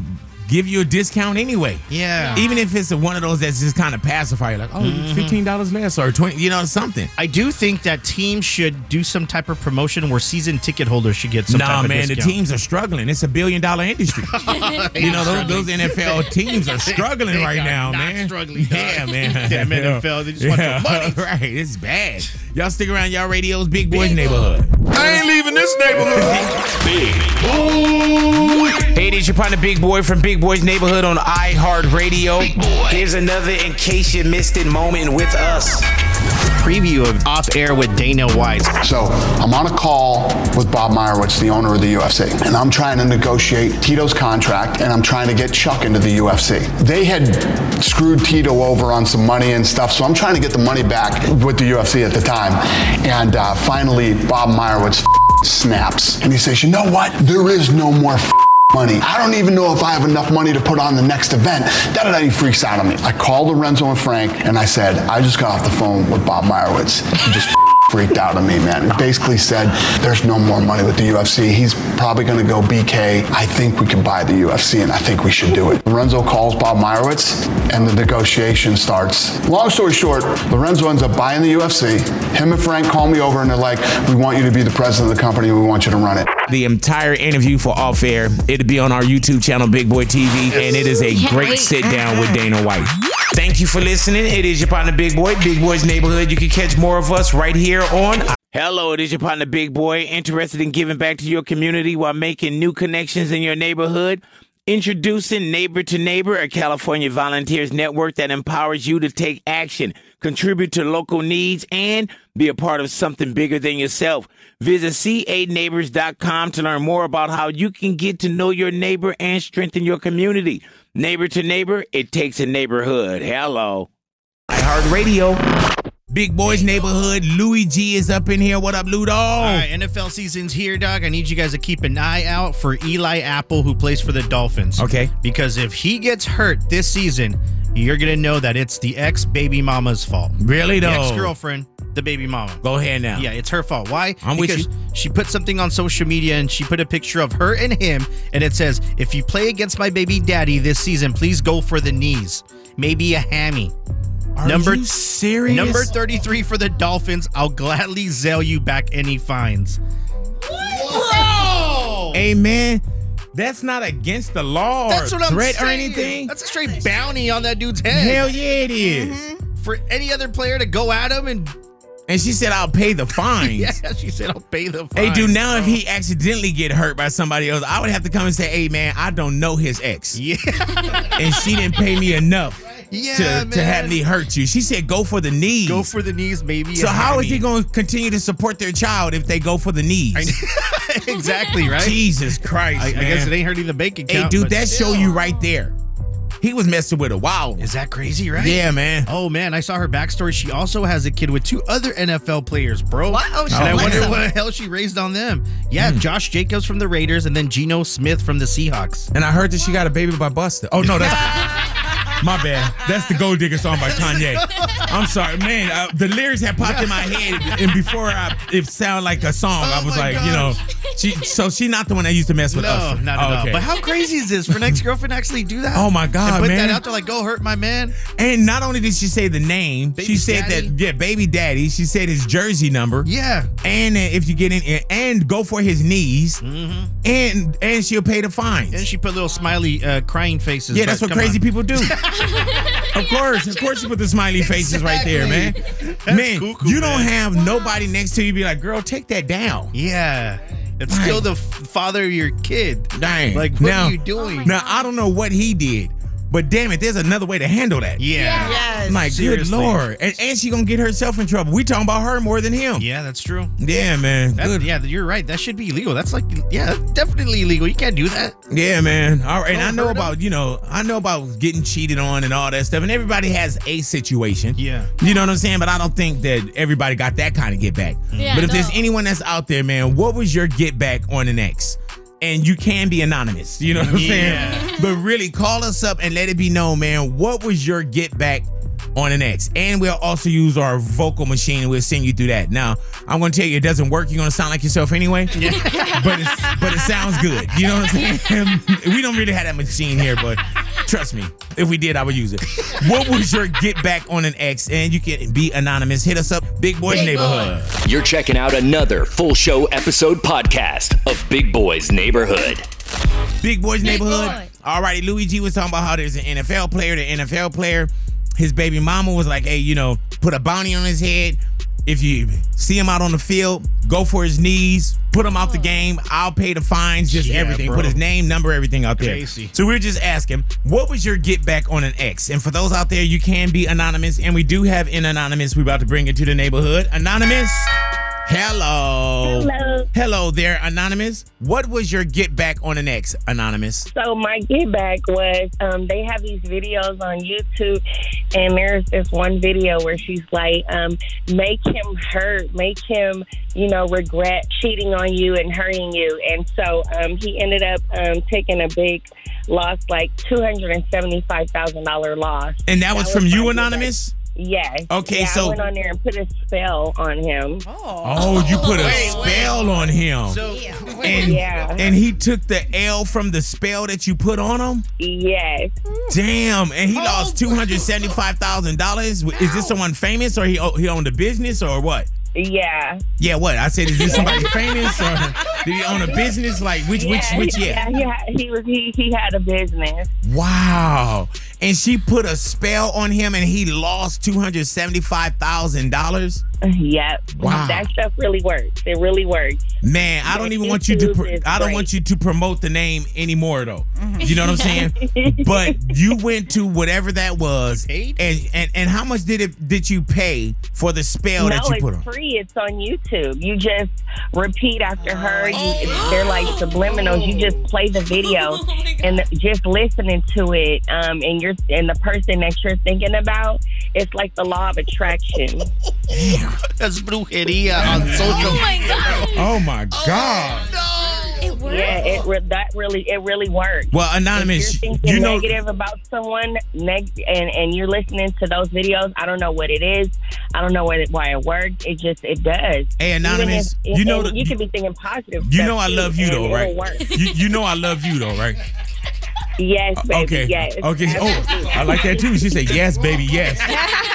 give you a discount anyway. Yeah. Even if it's one of those that's just kind of pacifier, like, oh, Mhm. $15 less or 20 you know, something. I do think that teams should do some type of promotion where season ticket holders should get some nah, type of man, the teams are struggling. It's a billion dollar industry. (laughs) you know, those, those NFL teams are (laughs) struggling They right are now, man. struggling, dog. Yeah, (laughs) man. Damn NFL, they just want your money. right, it's bad. Y'all stick around y'all radios, Big Boys Neighborhood. I ain't leaving this neighborhood. Big. (laughs) Hey, this your partner Big Boy from Big Boy's Neighborhood on iHeartRadio. Here's another in case you missed it moment with us. Preview of Off Air with Dana White. So I'm on a call with Bob Meyrowitz, the owner of the UFC, and I'm trying to negotiate Tito's contract, and I'm trying to get Chuck into the UFC. They had screwed Tito over on some money and stuff, so I'm trying to get the money back with the UFC at the time. And uh, finally, Bob Meyrowitz snaps, and he says, "You know what? There is no more." Money. I don't even know if I have enough money to put on the next event. Da da da. He freaks out on me. I called Lorenzo and Frank and I said, I just got off the phone with Bob Meyrowitz. Just freaked out on me, man. He basically said, there's no more money with the UFC. He's probably going to go BK. I think we can buy the UFC and I think we should do it. Lorenzo calls Bob Meyrowitz and the negotiation starts. Long story short, Lorenzo ends up buying the UFC. Him and Frank call me over and they're like, we want you to be the president of the company. We want you to run it. The entire interview for Off Air, it'll be on our YouTube channel, Big Boy TV, and it is a Can't great wait. sit down with Dana White. Thank you for listening. It is your partner, Big Boy, Big Boy's Neighborhood. You can catch more of us right here on. Hello, it is your partner, Big Boy, interested in giving back to your community while making new connections in your neighborhood. Introducing Neighbor to Neighbor, a California volunteers network that empowers you to take action, contribute to local needs, and be a part of something bigger than yourself. Visit c8neighbors.com to learn more about how you can get to know your neighbor and strengthen your community. Neighbor to Neighbor, it takes a neighborhood. Hello. iHeartRadio. Big Boys Neighborhood. Louis G is up in here. What up, Ludo? All right, NFL season's here, dog. I need you guys to keep an eye out for Eli Apple, who plays for the Dolphins. Okay. Because if he gets hurt this season, you're gonna know that it's the ex baby mama's fault. Really, The though? ex girlfriend, the baby mama. Go ahead now. Yeah, it's her fault. Why? I'm with you. she put something on social media and she put a picture of her and him, and it says, "If you play against my baby daddy this season, please go for the knees, maybe a hammy." Are number you serious? Number 33 for the Dolphins. I'll gladly Zelle you back any fines. Bro! Hey, man, that's not against the law That's what I'm threat or anything. That's a straight bounty on that dude's head. Hell yeah, it is. Mhm. For any other player to go at him and And she said, I'll pay the (laughs) fines. yeah, she said I'll pay the fine. Hey, dude, now if he accidentally get hurt by somebody else, I would have to come and say, hey, man, I don't know his ex. Yeah. and she didn't pay me enough Yeah, to, man. to have me hurt you. She said, go for the knees. Go for the knees, maybe. so a how is hammy. he going to continue to support their child if they go for the knees? (laughs) exactly, right? Jesus Christ, I, I guess it ain't hurting the bank account. Hey, dude, that still. show you right there. He was messing with her. Wow. Is that crazy, right? Yeah, man. Oh man, I saw her backstory. She also has a kid with two other NFL players, bro. What? Oh, and I wonder what the hell she raised on them. Yeah, hmm. Josh Jacobs from the Raiders, and then Geno Smith from the Seahawks. And I heard that she got a baby by Buster. Oh no, that's (laughs) my bad. That's the Gold Digger song by Kanye. I'm sorry, man. Uh, the lyrics had popped in my head, and before I, it sounded like a song, I was like, you know, she. So she not the one that used to mess with No, us. not at all. But how crazy is this for an ex girlfriend actually do that? Oh my God, and put man. that out there like, go hurt my man. And not only did she say the name, Baby she said daddy? that yeah, baby daddy. She said his jersey number. Yeah. And uh, if you get in, and go for his knees, and and she'll pay the fines. Mm-hmm. And she put little smiley uh, crying faces. Yeah, that's what crazy on. people do. (laughs) (laughs) of course, of course, you put the smiley faces right there, man. That's man, cuckoo, you don't man. have nobody next to you be like, girl, take that down. Yeah. It's Right. still the father of your kid. Dang. Like, what now, are you doing? Now I don't know what he did, but damn it, there's another way to handle that. Yeah. Yes. Like, Seriously. good lord, and, and she gonna get herself in trouble. We talking about her more than him. Yeah, that's true. Yeah, man. That- Good. yeah, you're right. That should be illegal. That's like, yeah, that's definitely illegal. You can't do that. Yeah, man. All right, and I know hurt 'em. about you know I know about getting cheated on and all that stuff, and everybody has a situation. Yeah. You know what I'm saying? But I don't think that everybody got that kind of get back. Mm. Yeah, but if no. there's anyone that's out there, man, what was your get back on an ex? And you can be anonymous. You know what I'm Yeah. saying? But really call us up and let it be known, man. What was your get back on an X. And we'll also use our vocal machine and we'll send you through that. Now, I'm gonna tell you it doesn't work. You're gonna sound like yourself anyway. (laughs) but it's but it sounds good. You know what I'm saying? (laughs) we don't really have that machine here, but trust me, if we did, I would use it. What was your get back on an X? And you can be anonymous. Hit us up, Big Boys Neighborhood. You're checking out another full show episode podcast of Big Boys Neighborhood. Big Boys Neighborhood. Alrighty, Louis G was talking about how there's an NFL player, the NFL player, his baby mama was like, hey, you know, put a bounty on his head. If you see him out on the field, go for his knees, put him out the game. I'll pay the fines, just Yeah, everything. bro. Put his name, number, everything out there. So we're just asking, what was your get back on an X? And for those out there, you can be anonymous, and we do have an anonymous. We're about to bring it to the neighborhood. Anonymous. Hello. Hello. Hello there, Anonymous. What was your get back on an X, Anonymous? So my get back was um, they have these videos on YouTube, and there's this one video where she's like, um, "Make him hurt, make him, you know, regret cheating on you and hurting you." And so um, he ended up um, taking a big loss, like two hundred and seventy-five thousand dollar loss. And that was from you. Anonymous? Yes. Okay, Yeah, so- I went on there and put a spell on him. Oh, oh you put a spell on him. and, Yeah. and he took the L from the spell that you put on him? Yes. Damn. And he lost $275,000. Is this someone famous or he, he owned a business or what? Yeah. Yeah, what? I said, is this somebody (laughs) famous or did he own a business? Like, which, which, which, yeah? Yeah, he, he was he, he had a business. Wow. And she put a spell on him and he lost $275,000? (laughs) Yep. Wow. That stuff really works. It really works. Man, I don't even want you to. Pr- I don't want you to promote the name anymore, though. You know what I'm saying? (laughs) but you went to whatever that was, and and and how much did it did you pay for the spell no, that you put on? free. It's on YouTube. You just repeat after her. You, they're like subliminals. You just play the video (laughs) and just listening to it. Um, and you're and the person that you're thinking about, it's like the law of attraction. (laughs) That's brujeria on social. Oh my God. Oh my God! Oh, it works. Yeah, it re- that really it really works. Well, anonymous, If you're thinking you know- negative about someone, neg- and and you're listening to those videos. I don't know what it is. I don't know what it, why it works. It just it does. Hey, Anonymous, if- you know the- you can be thinking positive. You know I love you though, right? You, you know I love you though, right? Yes, uh, baby. okay. Yes. Okay. Oh, I like that too. She said, "Yes, baby, yes." (laughs)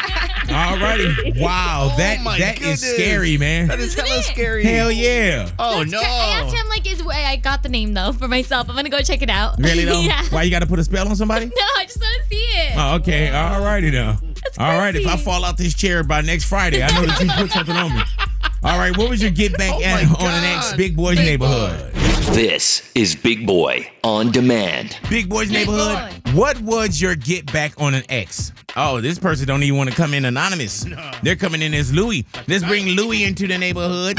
All righty. Wow, (laughs) oh that my that is goodness. scary, man. That is hella scary. Hell yeah. Oh That's cra- I asked him like, "Is I got the name though for myself. I'm gonna go check it out." (laughs) Really though? yeah. Why you got to put a spell on somebody? (laughs) No, I just want to see it. Oh, okay. All righty now. All right. If I fall out this chair by next Friday, I know that you put something on me. All right. What was your get back oh at, on an ex Big Boys neighborhood? This is Big Boy on demand. Big Boys neighborhood. What was your get back on an ex? Oh, this person don't even want to come in anonymous. They're coming in as Louis. Let's bring Louis into the neighborhood.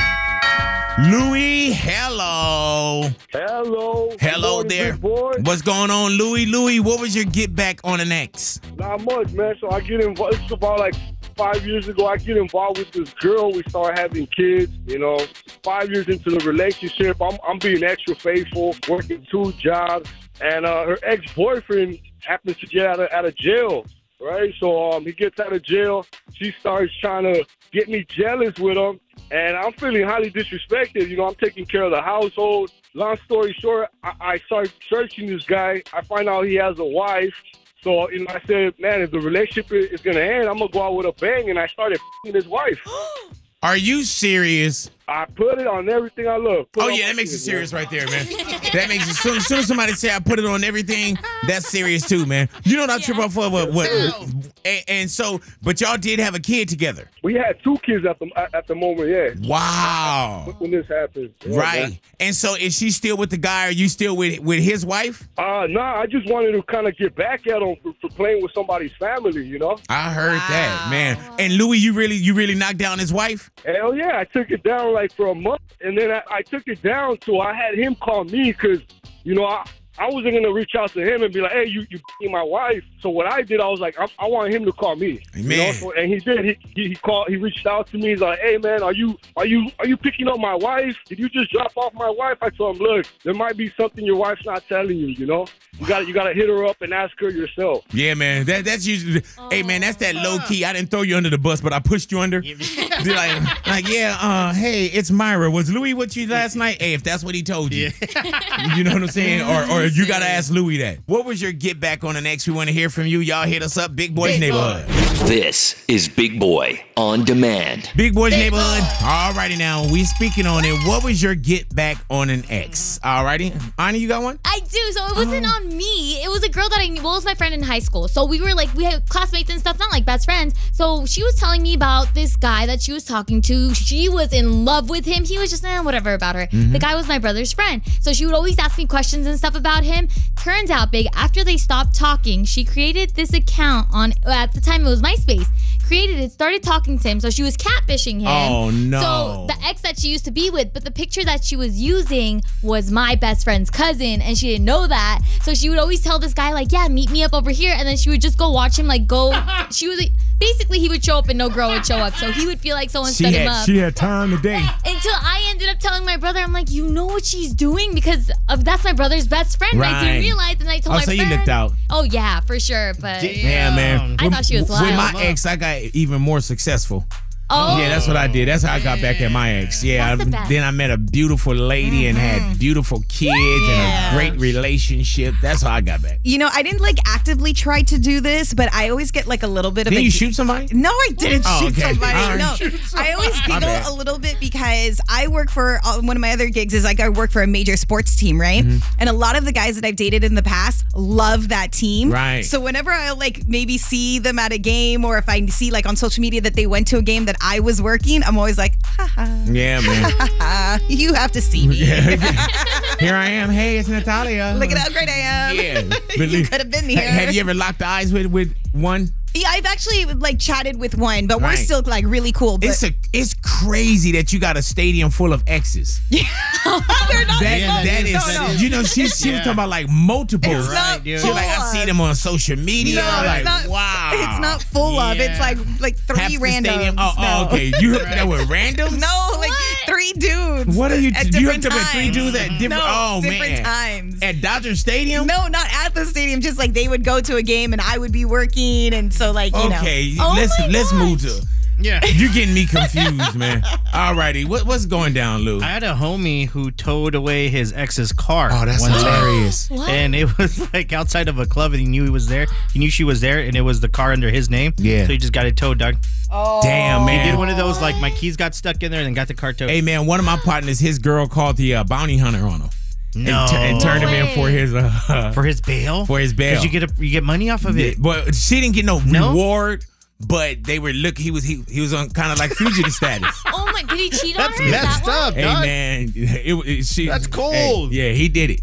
Louis, hello. Hello. Hello Good morning, there. What's going on, Louis? Louis, what was your get back on an ex? Not much, man. So I get involved. It's about like five years ago. I get involved with this girl. We start having kids. You know, five years into the relationship, I'm, I'm being extra faithful, working two jobs, and uh, her ex boyfriend happens to get out of out of jail. Right, so um, he gets out of jail. She starts trying to get me jealous with him, and I'm feeling highly disrespected. You know, I'm taking care of the household. Long story short, I, I start searching this guy. I find out he has a wife. So, you know, I said, man, if the relationship is gonna end, I'm gonna go out with a bang. And I started f***ing his wife. Are you serious? I put it on everything I love. Put Oh yeah, my that makes it serious man. right there, man. That makes it. Soon, soon as somebody say I put it on everything, that's serious too, man. You know what I trip up for? What? what and, and so, but y'all did have a kid together. We had two kids at the at- at the moment, yeah. Wow. When this happened, Yeah, Right. man. And so, is she still with the guy? Are you still with with his wife? Uh, nah, I just wanted to kind of get back at him for, for playing with somebody's family, you know? I heard that, man. And Louis, you really, you really knocked down his wife? Hell yeah, I took it down like for a month, and then I, I took it down so I had him call me because, you know, I, I wasn't gonna reach out to him and be like, "Hey, you you f***ing my wife." So what I did, I was like, I, I want him to call me. You know? So, and he did. He, he he called. He reached out to me. He's like, "Hey, man, are you are you are you picking up my wife? Did you just drop off my wife?" I told him, "Look, there might be something your wife's not telling you. You know." You got to you got to hit her up and ask her yourself. Yeah, man. That that's usually. Hey, man, that's that low key. I didn't throw you under the bus, but I pushed you under. Be like, like, yeah. Uh, hey, it's Myra. Was Louis with you last night? Hey, if that's what he told you, you know what I'm saying? Or or you gotta ask Louis that. What was your get back on the next? We want to hear from you. Y'all hit us up, Big Boys Neighborhood. This is Big Boy on demand. Big Boys Neighborhood. Alrighty now, we speaking on it. What was your get back on an ex? Alrighty, Ani, you got one? I do. So it wasn't on me. It was a girl that I knew. Well, it was my friend in high school. So we were like, we had classmates and stuff, not like best friends. So she was telling me about this guy that she was talking to. She was in love with him. He was just, eh, whatever about her. Mm-hmm. The guy was my brother's friend. So she would always ask me questions and stuff about him. Turns out, big, after they stopped talking, she created this account on, at the time it was MySpace. Created it, started talking to him. So she was catfishing him. Oh, no. So the ex that she used to be with, but the picture that she was using was my best friend's cousin, and she didn't know that. So she would always tell this guy, like, yeah, meet me up over here. And then she would just go watch him, like, go. (laughs) she was like, basically, he would show up and no girl would show up. So he would feel like someone She set him up. she had time today. (laughs) Until I ended up telling my brother, I'm like, you know what she's doing because of, that's my brother's best friend. And I Right. didn't realize, and I told Oh, my so you friend. looked out. Oh yeah, for sure. But Yeah, man. I With- thought she was lying. With my ex, I got even more successful. Oh. Yeah, that's what I did. That's how I got back at my ex. Yeah, the I- then I met a beautiful lady and had beautiful kids and a great relationship. That's how I got back. You know, I didn't like actively try to do this, but I always get like a little bit of. Did you shoot somebody? No, I didn't Oh, shoot okay. somebody. Right. No, Shoot I always giggle a little bit because I work for uh, one of my other gigs is like I work for a major sports team, right? Mm-hmm. And a lot of the guys that I've dated in the past love that team, Right. So whenever I like maybe see them at a game or if I see like on social media that they went to a game that I was working, I'm always like, ha Yeah, man. (laughs) you have to see me. (laughs) Here I am. Hey, it's Natalia. Look at how great I am. Yeah. (laughs) you could have been here. Have you ever locked eyes with with one? Yeah, I've actually like chatted with one, but we're Right. still like really cool. But It's a it's crazy that you got a stadium full of exes. (laughs) they're not. That, no, that is, no, no. you know, she, she was talking about like multiple. It's not She was like, I see them on social media. No, I'm like, it's not, wow. It's not full of. It's like like three Half the randoms. stadium- Oh, oh, No. okay. You hooked up with (laughs) randoms? No, like three dudes. What are you? At you different hooked up with three times. dudes at different. No, oh different man, times. at Dodger Stadium. No, not at the stadium. Just like they would go to a game and I would be working, and so like you Okay, know. let's let's move to. Yeah, (laughs) you're getting me confused, man. Alrighty, what, what's going down, Lou? I had a homie who towed away his ex's car. Oh, that's one day. hilarious. (laughs) What? And it was like outside of a club, and he knew he was there. He knew she was there, and it was the car under his name. Yeah. So he just got it towed, dog. Oh. Damn, man. He did one of those, like my keys got stuck in there, and then got the car towed. Hey man, one of my partners, his girl called the uh, bounty hunter on him. No. and, tu- and turned him in for his uh, (laughs) for his bail. For his bail, Because you get a, you get money off of it. But she didn't get no, No? reward. But they were look. He was he he was on kind of like fugitive (laughs) status. Oh my! Did he cheat on That's her? Is that messed why? up, Hey dog. man, (laughs) it, it, she. That's hey, cold. yeah, he did it.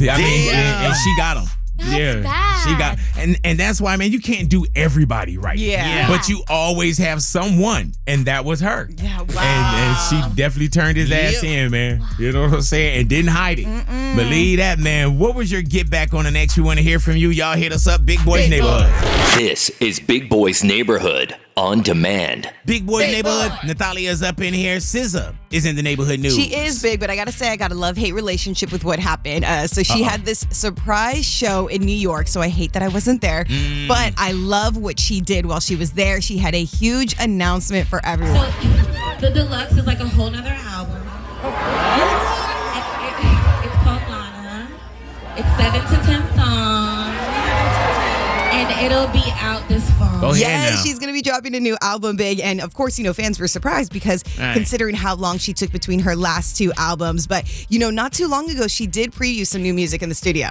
Yeah, (gasps) I mean, and, and she got him. Yeah, she got, and and that's why, man, you can't do everybody right. Yeah. Yeah. but you always have someone, and that was her. Yeah, wow. And, and she definitely turned his ass in, man. You know what I'm saying? And didn't hide it. Believe that, man. What was your get back on the next? We want to hear from you. Y'all hit us up, Big Boys Neighborhood. This is Big Boy's Neighborhood on demand. Big Boys Neighborhood. Natalia's up in here. SZA is in the neighborhood news. She is big, but I gotta say, I got a love hate relationship with what happened. Uh, so she Uh-oh. had this surprise show in New York. So I hate that I wasn't there, Mm. but I love what she did while she was there. She had a huge announcement for everyone. The deluxe is like a whole nother album. It's, it- it's called Lana. It's seven to ten songs. And it'll be out this fall. yes, she's gonna be dropping a new album big, and of course, you know, fans were surprised because Right. considering how long she took between her last two albums. But you know, not too long ago, she did preview some new music in the studio.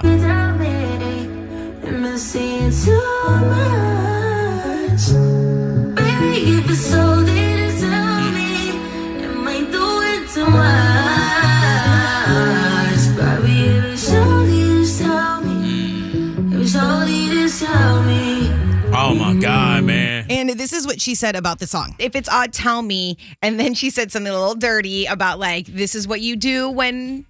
My God, man. And this is what she said about the song. If it's odd, tell me. And then she said something a little dirty about like, this is what you do when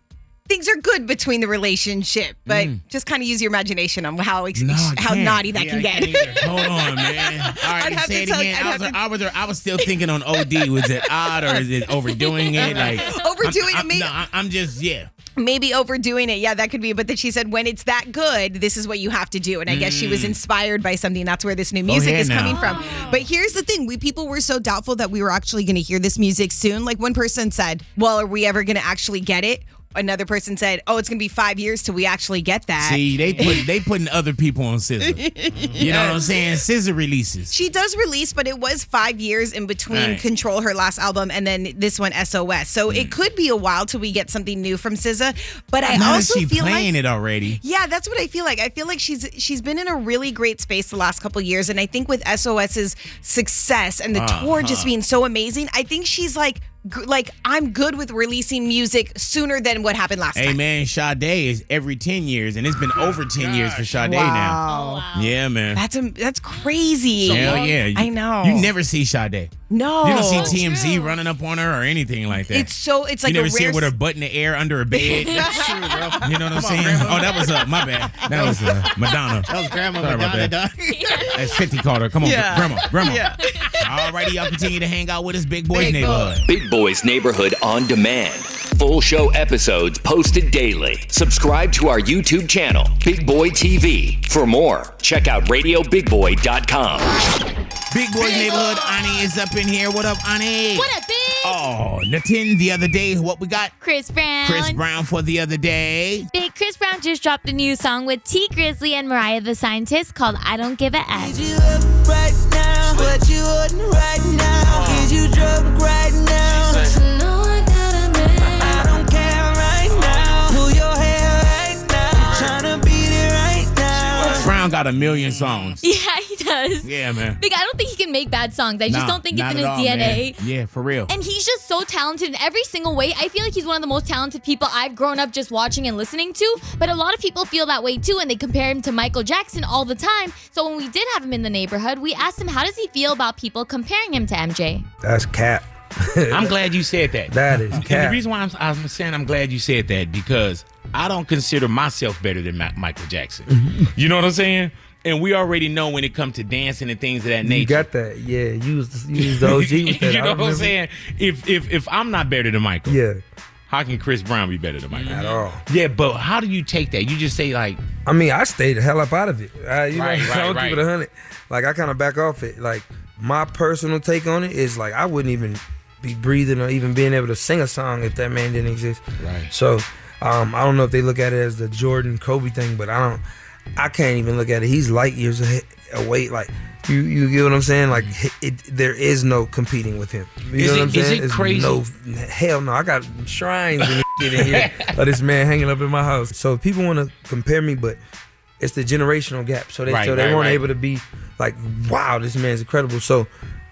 things are good between the relationship. But just kind of use your imagination on how ex- Mm. No, how can't. naughty that Yeah, can get. Hold on, man. (laughs) All right, I'd have say to it tell you- again. I'd I was, to- I was, I was still thinking on OD. Was it odd or is it overdoing it? (laughs) Like Overdoing I'm, it, I'm, no, I'm just yeah. Maybe overdoing it. Yeah, that could be. But then she said, when it's that good, this is what you have to do. And I guess she was Mm. inspired by something. That's where this new music ahead is now. coming from. But here's the thing we people were so doubtful that we were actually going to hear this music soon. Like one person said, well, are we ever going to actually get it? Another person said, oh, it's going to be five years till we actually get that. See, they (laughs) put they putting other people on scissor. You know what I'm saying? Scissor releases. She does release, but it was five years in between Right. Control, her last album, and then this one, SOS. So Mm. it could be a while till we get something new from SZA. But I that also she feel playing like it already. Yeah, that's what I feel like. I feel like she's she's been in a really great space the last couple years, and I think with SOS's success and the tour just Uh-huh. being so amazing, I think she's like like I'm good with releasing music sooner than what happened last time. Hey time. man, Sade is every ten years, and it's been over ten years for Sade Wow. now. Yeah, man. That's a, that's crazy. Hell yeah. I know. You never see Sade. No. You don't see TMZ running up on her or anything like that. It's so it's like you never a see her with her butt in the air under a bed. (laughs) That's true, bro. You know what I'm Come saying? Grandma. oh, that was uh, my bad. That was uh, Madonna. That was Grandma Sorry about Madonna, that. That's (laughs) 50 called her. Come on, Yeah. grandma, grandma. Yeah. Alrighty, y'all continue to hang out with us, Big Boys Big Neighborhood. Big Boys Neighborhood on demand. Full show episodes posted daily. Subscribe to our YouTube channel, Big Boy TV. For more, check out RadioBigBoy.com. Big Boys Neighborhood. Ani is up in here. What up, Ani? What up, big? Oh, Natin the other day. What we got? Chris Brown. Chris Brown for the other day. Big Chris Brown just dropped a new song with Tee Grizzley and Mariah the Scientist called I Don't Give a F. now. Got a million songs. (laughs) Yeah, he does. Yeah, man. Big, I don't think he can make bad songs. I just Nah, don't think it's in his all, DNA. man. Yeah, for real. And he's just so talented in every single way. I feel like he's one of the most talented people I've grown up just watching and listening to. But a lot of people feel that way too, and they compare him to Michael Jackson all the time. So when we did have him in the neighborhood, we asked him how does he feel about people comparing him to MJ. That's cap. I'm glad you said that. That is And the reason why I'm, I'm saying I'm glad you said that because I don't consider myself better than Ma- Michael Jackson. you know what I'm saying? And we already know when it comes to dancing and things of that nature. You got that? Yeah, you was you was the OG (laughs) with that. you know what I'm saying? If if if I'm not better than Michael, Yeah. how can Chris Brown be better than Michael? At all. Yeah, but how do you take that? You just say like, I mean, I stayed the hell up out of it. Uh, you Right, know, right, (laughs) I'll right. keep it a hundred. Like I kind of back off it. Like my personal take on it is like I wouldn't even be breathing or even being able to sing a song if that man didn't exist. Right. So um, I don't know if they look at it as the Jordan Kobe thing, but I don't. I can't even look at it. He's light years away. Like you, you get what I'm saying? Like it, it, there is no competing with him. You Is know it- what I'm is it crazy? No, hell no. I got shrines and shit in here (laughs) of this man hanging up in my house. So people want to compare me, but it's the generational gap. So they Right, so they right, weren't right. able to be like, wow, this man's incredible. So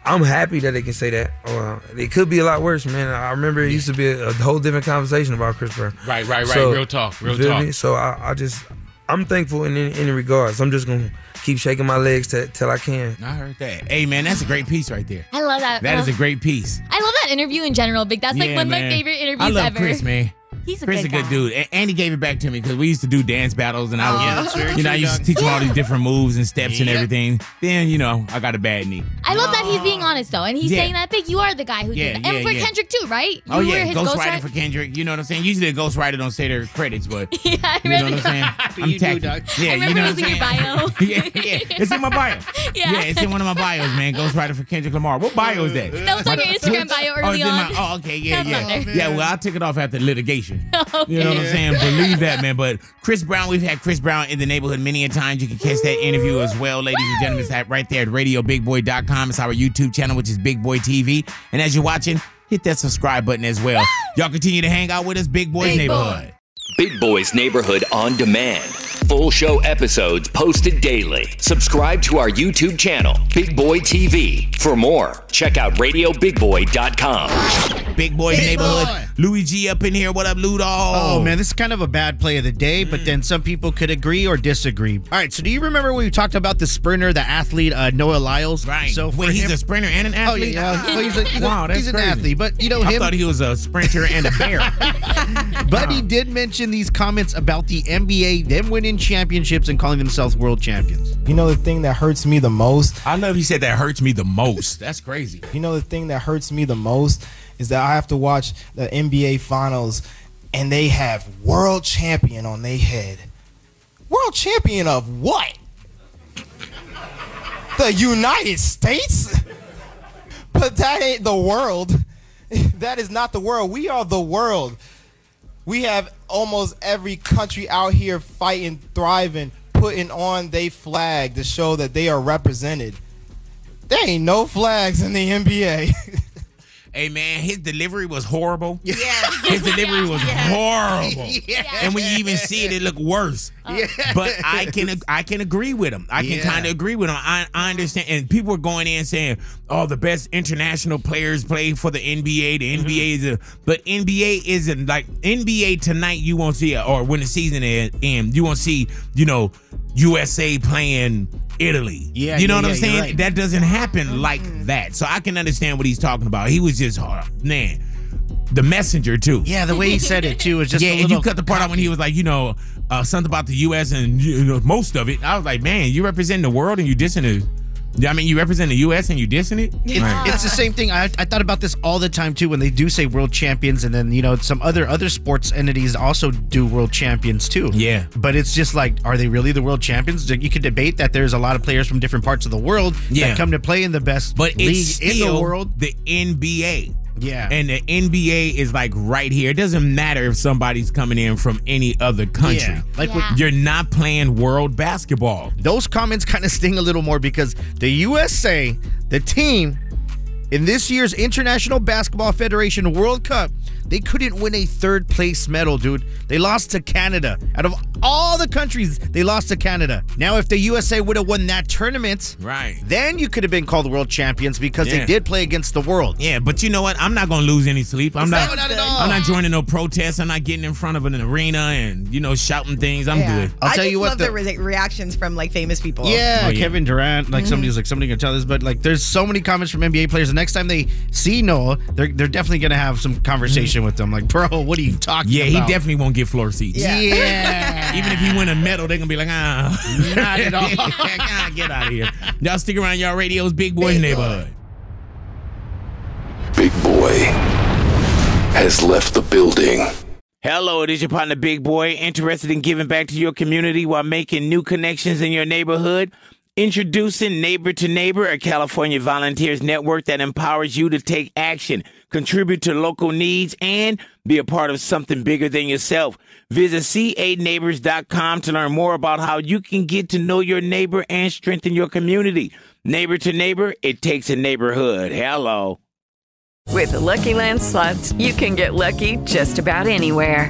I'm happy that they can say that. Uh, it could be a lot worse, man. I remember it used to be a, a whole different conversation about Chris Brown. Right, right, right. Real talk, real talk. me? So I, I just, I'm thankful in any, any regards. I'm just gonna keep shaking my legs till, till I can. I heard that. Hey man, that's a great piece right there. I love that. That is Uh, a great piece. I love that interview in general, Big. That's like Yeah, one of my favorite interviews ever. I love ever. Chris, man. He's a Chris good is a good guy. dude, and, and he gave it back to me because we used to do dance battles, and I was, Oh. Yeah, (laughs) that's very you know, I true, used to Doug. teach him all these different moves and steps and Yep. everything. Then, you know, I got a bad knee. I love that he's being honest though, and he's Yeah. saying that Big, you are the guy who Yeah, did that, and yeah, for yeah. Kendrick too, right? Oh yeah, were his ghostwriting ghostwriter? for Kendrick. You know what I'm saying? Usually the ghostwriter don't say their credits, but (laughs) Yeah, I you know what remember. I'm saying? I'm You do, tacky. Doug. Yeah, I you remember know it what in your I'm (laughs) bio. yeah, yeah, it's in my bio. Yeah. yeah, it's in one of my bios, man. Ghostwriter for Kendrick Lamar. What bio is that? That was on your oh, Instagram bio Oh, early it's in my- on. oh, okay, yeah, That's on yeah, there. yeah. Well, I took it off after litigation. (laughs) Okay. You know what I'm saying? Believe that, man. But Chris Brown, we've had Chris Brown in the neighborhood many a times. You can catch that interview as well, ladies and gentlemen. It's right there at RadioBigBoy.com. It's our YouTube channel, which is Big Boy TV. And as you're watching, hit that subscribe button as well. Y'all continue to hang out with us, Big Boys Big Neighborhood. Big Boys Neighborhood on demand. Full show episodes posted daily. Subscribe to our YouTube channel, Big Boy TV. For more, check out RadioBigBoy.com. Big Boys Big Neighborhood. boy. Louis G up in here. What up, Ludo? Oh man, this is kind of a bad play of the day, but then some people could agree or disagree. All right, so do you remember when we talked about the sprinter, the athlete uh, Noah Lyles? Right. So for Wait, he's a sprinter and an Oh athlete? yeah, yeah. Well, he's, a, he's, a- Wow, that's he's an athlete, but you know I him. thought he was a sprinter and a bear. (laughs) But he did mention these comments about the NBA, them winning championships and calling themselves world champions. You know the thing that hurts me the most? I love he said that hurts me the most. That's crazy. You know the thing that hurts me the most is that I have to watch the NBA finals and they have world champion on their head. World champion of what? The United States? But that ain't the world. (laughs) That is not the world. We are the world. We have almost every country out here fighting, thriving, putting on their flag to show that they are represented. There ain't no flags in the NBA. (laughs) Hey man, his delivery was horrible. Yeah. His delivery was horrible. (laughs) And when you even see it, it looked worse. (laughs) Yeah. But I can I can agree with him. I can Yeah. kind of agree with him. I, I understand. And people were going in saying, "Oh, the best international players play for the NBA. The Mm-hmm. NBA is a." But NBA isn't like NBA tonight. You won't see it, or when the season is end, you won't see. You know, USA playing Italy. Yeah, you know yeah, what I'm yeah, saying? right. That doesn't happen like that. So I can understand what he's talking about. He was just hard, man. The messenger too. Yeah, the way he said it too was just yeah. and you cut the part out when he was like, you know, uh, something about the U.S. and you know most of it. I was like, man, you represent the world and you dissing it. Yeah, I mean, you represent the U.S. and you dissing it. It- It's the same thing. I, I thought about this all the time too when they do say world champions, and then you know some other other sports entities also do world champions too. Yeah. but it's just like, are they really the world champions? You could debate that there's a lot of players from different parts of the world Yeah. that come to play in the best but league it's in the world. the NBA. Yeah. And the NBA is like right here. It doesn't matter if somebody's coming in from any other country. Yeah, like Yeah. with- you're not playing world basketball. Those comments kind of sting a little more because the USA, the team, in this year's International Basketball Federation World Cup, they couldn't win a third place medal, dude. They lost to Canada. Out of all the countries, they lost to Canada. Now, if the USA would have won that tournament, right, then you could have been called world champions because Yeah. they did play against the world. Yeah, but you know what? I'm not gonna lose any sleep. I'm not. No, not at all. I'm not joining no protests. I'm not getting in front of an arena and you know shouting things. I'm Yeah. good. I'll I tell you just love the, re- reactions from like famous people. Yeah, Kevin Durant. Like Mhm. somebody's like somebody can tell this, but like there's so many comments from NBA players. The next time they see Noah, they're they're definitely gonna have some conversation with them. Like, bro, what are you talking Yeah, about? he definitely won't get floor seats. Yeah. Yeah. (laughs) Even if he win a medal, they're gonna be like, ah, Not at (laughs) all. Ah, Get out of here. Y'all stick around. Y'all radio's Big Boy's neighborhood. Big Boy has left the building. Hello, it is your partner, Big Boy, interested in giving back to your community while making new connections in your neighborhood. Introducing Neighbor to Neighbor, a California volunteers network that empowers you to take action, contribute to local needs, and be a part of something bigger than yourself. Visit c8neighbors.com to learn more about how you can get to know your neighbor and strengthen your community. Neighbor to Neighbor, it takes a neighborhood. Hello. With Lucky Land slots, you can get lucky just about anywhere.